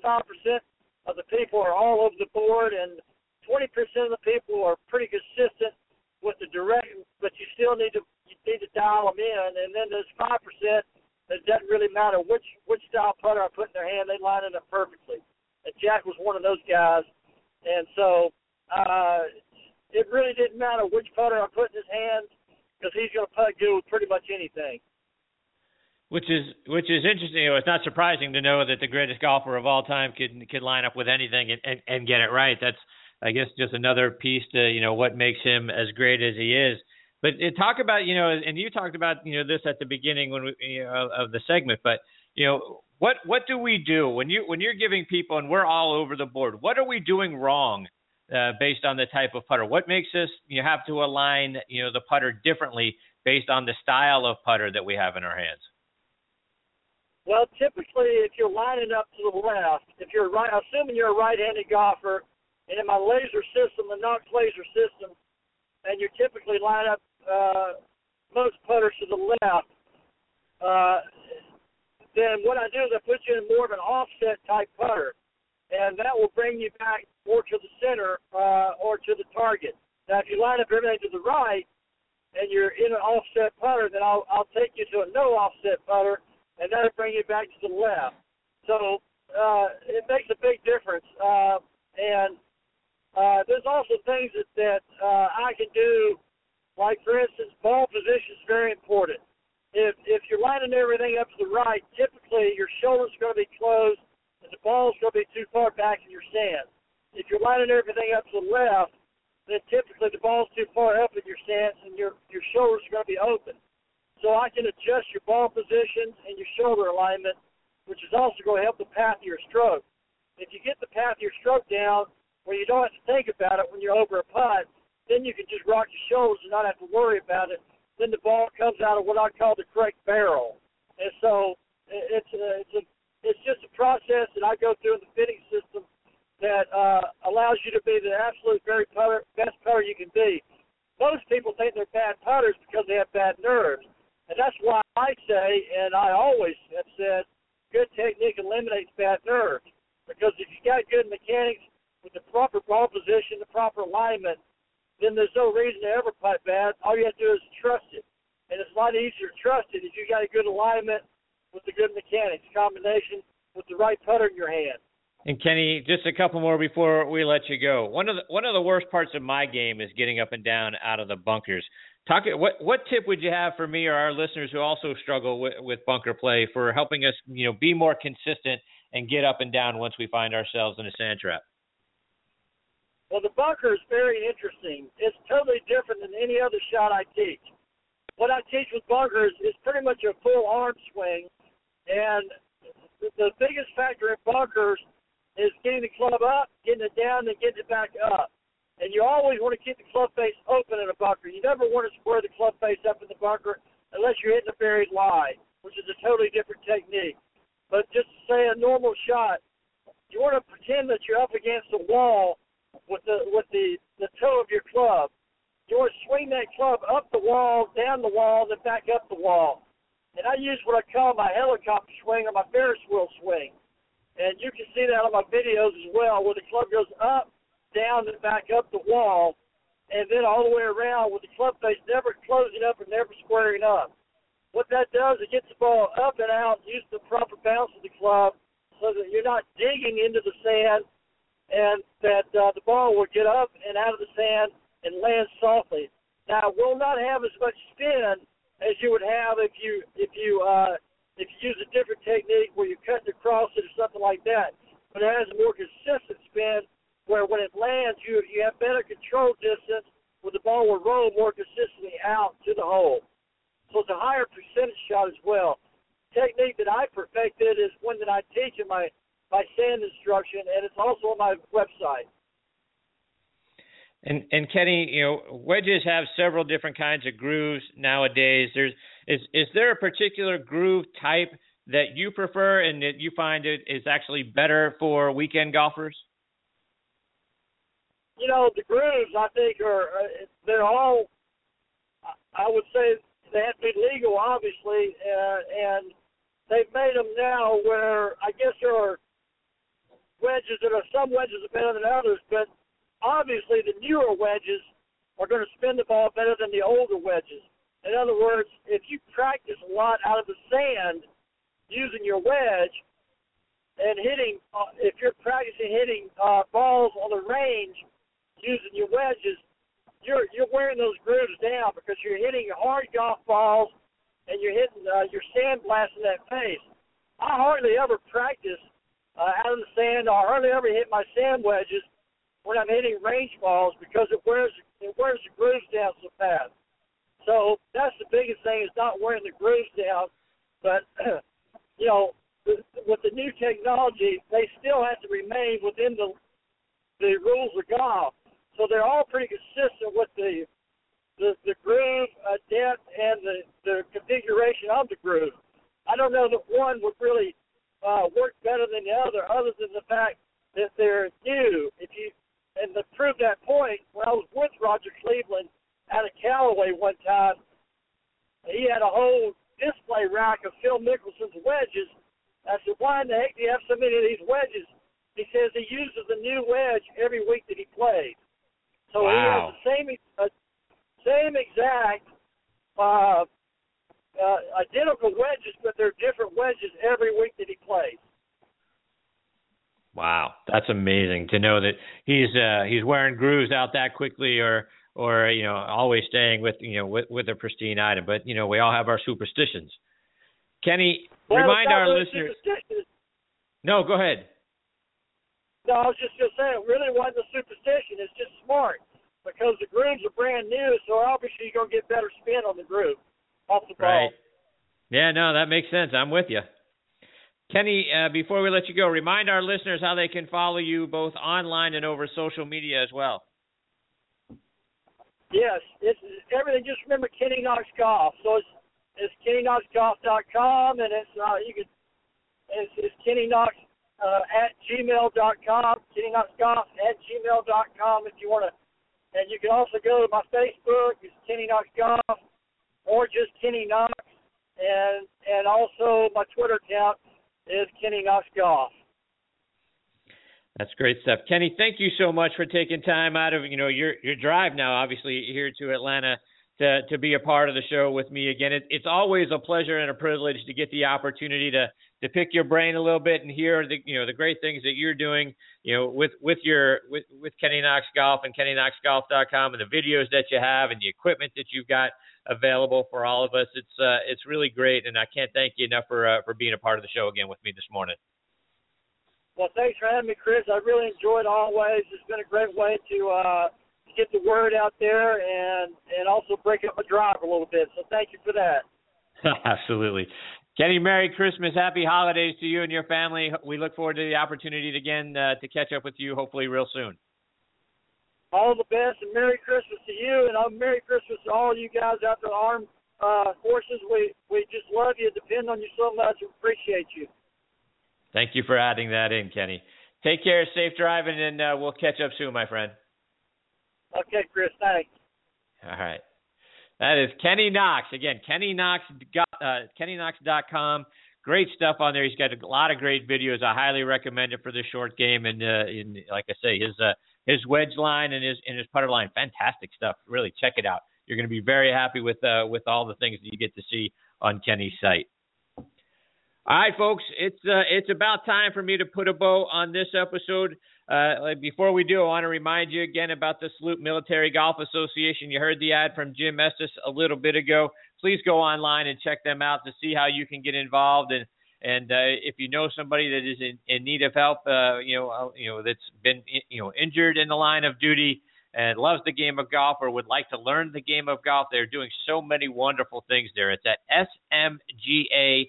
Speaker 7: of the people are all over the board, and 20% of the people are pretty consistent with the direct, but you still need to you need to dial them in. And then there's 5% it doesn't really matter which which style putter I put in their hand; they line it up perfectly. And Jack was one of those guys, and so uh, it really didn't matter which putter I put in his hands because he's going to putt good with pretty much anything.
Speaker 2: Which is which is interesting. It's not surprising to know that the greatest golfer of all time could could line up with anything and, and, and get it right. That's I guess just another piece to you know what makes him as great as he is. But uh, talk about you know, and you talked about you know this at the beginning when we, you know, of the segment. But you know, what what do we do when you when you're giving people and we're all over the board? What are we doing wrong uh, based on the type of putter? What makes us you have to align you know the putter differently based on the style of putter that we have in our hands?
Speaker 7: Well, typically, if you're lining up to the left, if you're right, assuming you're a right-handed golfer, and in my laser system, the Knox laser system, and you typically line up uh, most putters to the left, uh, then what I do is I put you in more of an offset type putter, and that will bring you back more to the center uh, or to the target. Now, if you line up everything to the right and you're in an offset putter, then I'll I'll take you to a no offset putter, and that'll bring you back to the left. So uh, it makes a big difference. Uh, and uh, there's also things that that uh, I can do, like for instance, ball position is very important. If if you're lining everything up to the right, typically your shoulder's going to be closed and the ball's going to be too far back in your stance. If you're lining everything up to the left, then typically the ball's too far up in your stance and your your shoulders are going to be open. So I can adjust your ball position and your shoulder alignment, which is also going to help the path of your stroke. If you get the path of your stroke down where you don't have to think about it when you're over a putt, then you can just rock your shoulders and not have to worry about it. Then the ball comes out of what I call the correct barrel. And so it's a, it's a it's just a process that I go through in the fitting system that uh, allows you to be the absolute very putter, best putter you can be. Most people think they're bad putters because they have bad nerves, and that's why I say, and I always have said, good technique eliminates bad nerves. Because if you got good mechanics with the proper ball position, the proper alignment, then there's no reason to ever putt bad. All you have to do is trust it, and it's a lot easier to trust it if you got a good alignment with the good mechanics combination with the right putter in your hand.
Speaker 2: And Kenny, just a couple more before we let you go. One of the one of the worst parts of my game is getting up and down out of the bunkers. Talk what what tip would you have for me or our listeners who also struggle with, with bunker play for helping us, you know, be more consistent and get up and down once we find ourselves in a sand trap?
Speaker 7: Well, the bunker is very interesting. It's totally different than any other shot I teach. What I teach with bunkers is pretty much a full arm swing, and the biggest factor in bunkers is getting the club up, getting it down, and getting it back up. And you always want to keep the club face open in a bunker. You never want to square the club face up in the bunker unless you're hitting a buried lie, which is a totally different technique. But just say a normal shot, you want to pretend that you're up against a wall with the with the the toe of your club. You want to swing that club up the wall, down the wall, then back up the wall. And I use what I call my helicopter swing or my Ferris wheel swing. And you can see that on my videos as well, where the club goes up, down, and back up the wall, and then all the way around with the club face never closing up and never squaring up. What that does, it gets the ball up and out, use the proper bounce of the club so that you're not digging into the sand and that uh, the ball will get up and out of the sand and land softly. Now, it will not have as much spin as you would have if you if you uh, if you use a different technique where you cut across it or something like that. But it has a more consistent spin where when it lands, you you have better control distance where the ball will roll more consistently out to the hole. So it's a higher percentage shot as well. Technique that I perfected is one that I teach in my my sand instruction, and it's also on my website.
Speaker 2: And and Kenny, you know, wedges have several different kinds of grooves nowadays. There's is is there a particular groove type that you prefer and that you find it is actually better for weekend golfers?
Speaker 7: You know, the grooves I think are uh, they're all I would say they have to be legal, obviously, uh, and they've made them now where I guess there are wedges that are some wedges are better than others, but obviously the newer wedges are going to spin the ball better than the older wedges. In other words, if you practice a lot out of the sand using your wedge and hitting, uh, if you're practicing hitting uh, balls on the range using your wedges, you're you're wearing those grooves down because you're hitting hard golf balls and you're hitting uh, you're sandblasting that face. I hardly ever practice uh, out of the sand. I hardly ever hit my sand wedges when I'm hitting range balls because it wears it wears the grooves down so fast. So that's the biggest thing is not wearing the grooves down. But you know, with the new technology, they still have to remain within the the rules of golf. So they're all pretty consistent with the the, the groove uh, depth and the the configuration of the groove. I don't know that one would really uh, work better than the other, other than the fact that they're new. If you and to prove that point, when I was with Roger Cleveland out of Callaway one time. He had a whole display rack of Phil Mickelson's wedges. I said, why in the heck do you have so many of these wedges? He says he uses a new wedge every week that he plays. So wow. he has the same uh, same exact uh, uh, identical wedges, but they're different wedges every week that he plays.
Speaker 2: Wow, that's amazing to know that he's uh, he's wearing grooves out that quickly, or or you know always staying with you know with, with a pristine item. But you know we all have our superstitions. Kenny,
Speaker 7: well,
Speaker 2: remind our listeners. No, go ahead.
Speaker 7: No, I was just gonna say it really wasn't a superstition. It's just smart because the grooves are brand new, so obviously you're gonna get better spin on the groove off the ball.
Speaker 2: Right. Yeah, no, that makes sense. I'm with you. Kenny, uh, before we let you go, remind our listeners how they can follow you both online and over social media as well.
Speaker 7: Yes, it's everything. Just remember Kenny Knox Golf. So it's it's KennyKnoxGolf.com, and it's uh, you can it's, it's Kenny Knox uh, at gmail.com, Kenny Knox Golf at gmail.com if you want to. And you can also go to my Facebook, it's Kenny Knox Golf, or just Kenny Knox, and and also my Twitter account is Kenny Knox Golf.
Speaker 2: That's great stuff, Kenny. Thank you so much for taking time out of you know your your drive now, obviously here to Atlanta to to be a part of the show with me again. It, it's always a pleasure and a privilege to get the opportunity to to pick your brain a little bit and hear the you know the great things that you're doing you know with with your with with Kenny Knox Golf and KennyKnoxGolf.com and the videos that you have and the equipment that you've got available for all of us. It's uh, it's really great, and I can't thank you enough for uh, for being a part of the show again with me this morning.
Speaker 7: Well, thanks for having me, Chris. I really enjoyed always. It's been a great way to uh, get the word out there and and also break up my drive a little bit. So thank you for that.
Speaker 2: Absolutely. Kenny, Merry Christmas, Happy Holidays to you and your family. We look forward to the opportunity to, again uh, to catch up with you, hopefully real soon
Speaker 7: all the best and Merry Christmas to you, and uh, Merry Christmas to all you guys out there, armed uh, forces. We we just love you, depend on you so much, and appreciate you.
Speaker 2: Thank you for adding that in, Kenny. Take care, safe driving, and uh, we'll catch up soon, my friend.
Speaker 7: Okay, Chris. Thanks.
Speaker 2: All right. That is Kenny Knox. Again, Kenny Knox, uh, KennyKnox.com. Great stuff on there. He's got a lot of great videos. I highly recommend it for the short game. And uh, in, like I say, his uh, his wedge line and his and his putter line, fantastic stuff. Really check it out. You're going to be very happy with uh, with all the things that you get to see on Kenny's site. All right, folks, it's uh, it's about time for me to put a bow on this episode. Uh, before we do, I want to remind you again about the Salute Military Golf Association. You heard the ad from Jim Estes a little bit ago. Please go online and check them out to see how you can get involved and and uh, if you know somebody that is in, in need of help, uh, you know, uh, you know that's been you know injured in the line of duty and loves the game of golf or would like to learn the game of golf, they're doing so many wonderful things there. It's at smga.org.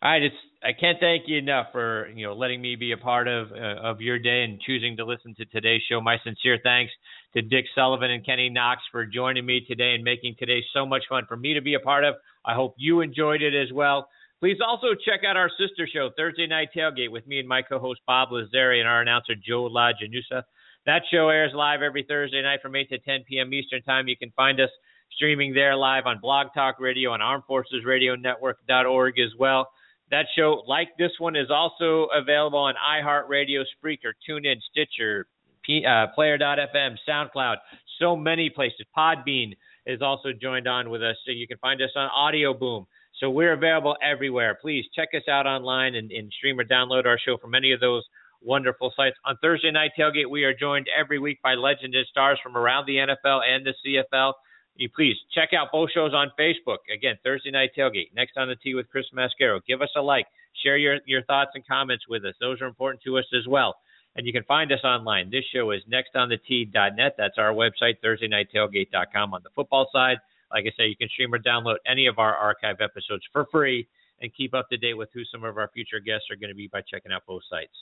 Speaker 2: All right, it's I can't thank you enough for you know letting me be a part of uh, of your day and choosing to listen to today's show. My sincere thanks to Dick Sullivan and Kenny Knox for joining me today and making today so much fun for me to be a part of. I hope you enjoyed it as well. Please also check out our sister show, Thursday Night Tailgate, with me and my co-host Bob Lazari and our announcer Joe LaJanusa. That show airs live every Thursday night from 8 to 10 p.m. Eastern Time. You can find us streaming there live on Blog Talk Radio and Armed Forces Radio Network.org as well. That show, like this one, is also available on iHeartRadio, Spreaker, TuneIn, Stitcher, P, uh, Player.fm, SoundCloud, so many places. Podbean is also joined on with us, so you can find us on Audio Boom. So we're available everywhere. Please check us out online and, and stream or download our show from any of those wonderful sites. On Thursday Night Tailgate, we are joined every week by legend and stars from around the NFL and the CFL you please check out both shows on Facebook. Again, Thursday Night Tailgate, Next on the Tee with Chris Mascaro. Give us a like. Share your, your thoughts and comments with us. Those are important to us as well. And you can find us online. This show is nextonthetee.net. That's our website, ThursdayNightTailgate.com on the football side. Like I say, you can stream or download any of our archive episodes for free and keep up to date with who some of our future guests are going to be by checking out both sites.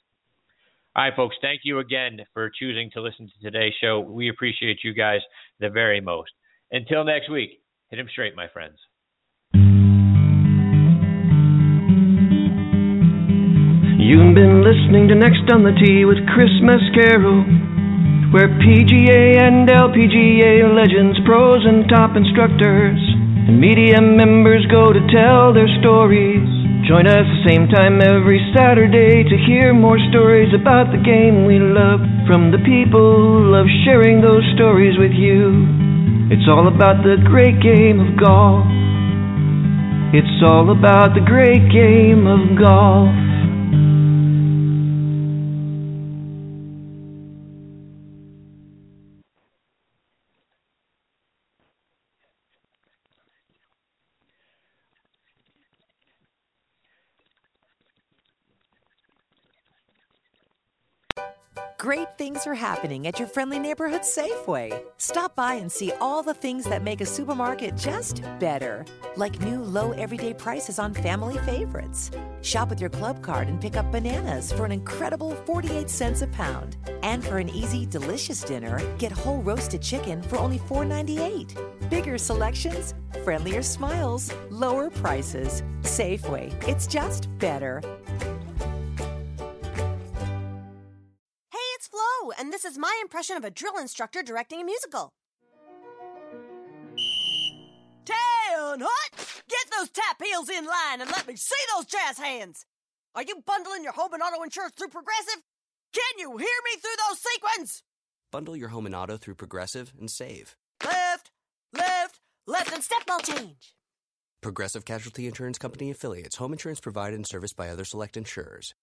Speaker 2: All right, folks, thank you again for choosing to listen to today's show. We appreciate you guys the very most. Until next week, hit him straight, my friends.
Speaker 8: You've been listening to Next on the Tee with Chris Mascaro, where PGA and LPGA legends, pros, and top instructors and media members go to tell their stories. Join us the same time every Saturday to hear more stories about the game we love from the people who love sharing those stories with you. It's all about the great game of golf. It's all about the great game of golf.
Speaker 9: Great things are happening at your friendly neighborhood Safeway. Stop by and see all the things that make a supermarket just better, like new low everyday prices on family favorites. Shop with your club card and pick up bananas for an incredible 48 cents a pound. And for an easy, delicious dinner, get whole roasted chicken for only $4.98. Bigger selections, friendlier smiles, lower prices. Safeway, it's just better.
Speaker 10: It's and this is my impression of a drill instructor directing a musical.
Speaker 11: Town hut! Get those tap heels in line and let me see those jazz hands! Are you bundling your home and auto insurance through Progressive? Can you hear me through those sequins?
Speaker 12: Bundle your home and auto through Progressive and save.
Speaker 11: Left, left, left, and step ball change.
Speaker 12: Progressive Casualty Insurance Company affiliates. Home insurance provided and serviced by other select insurers.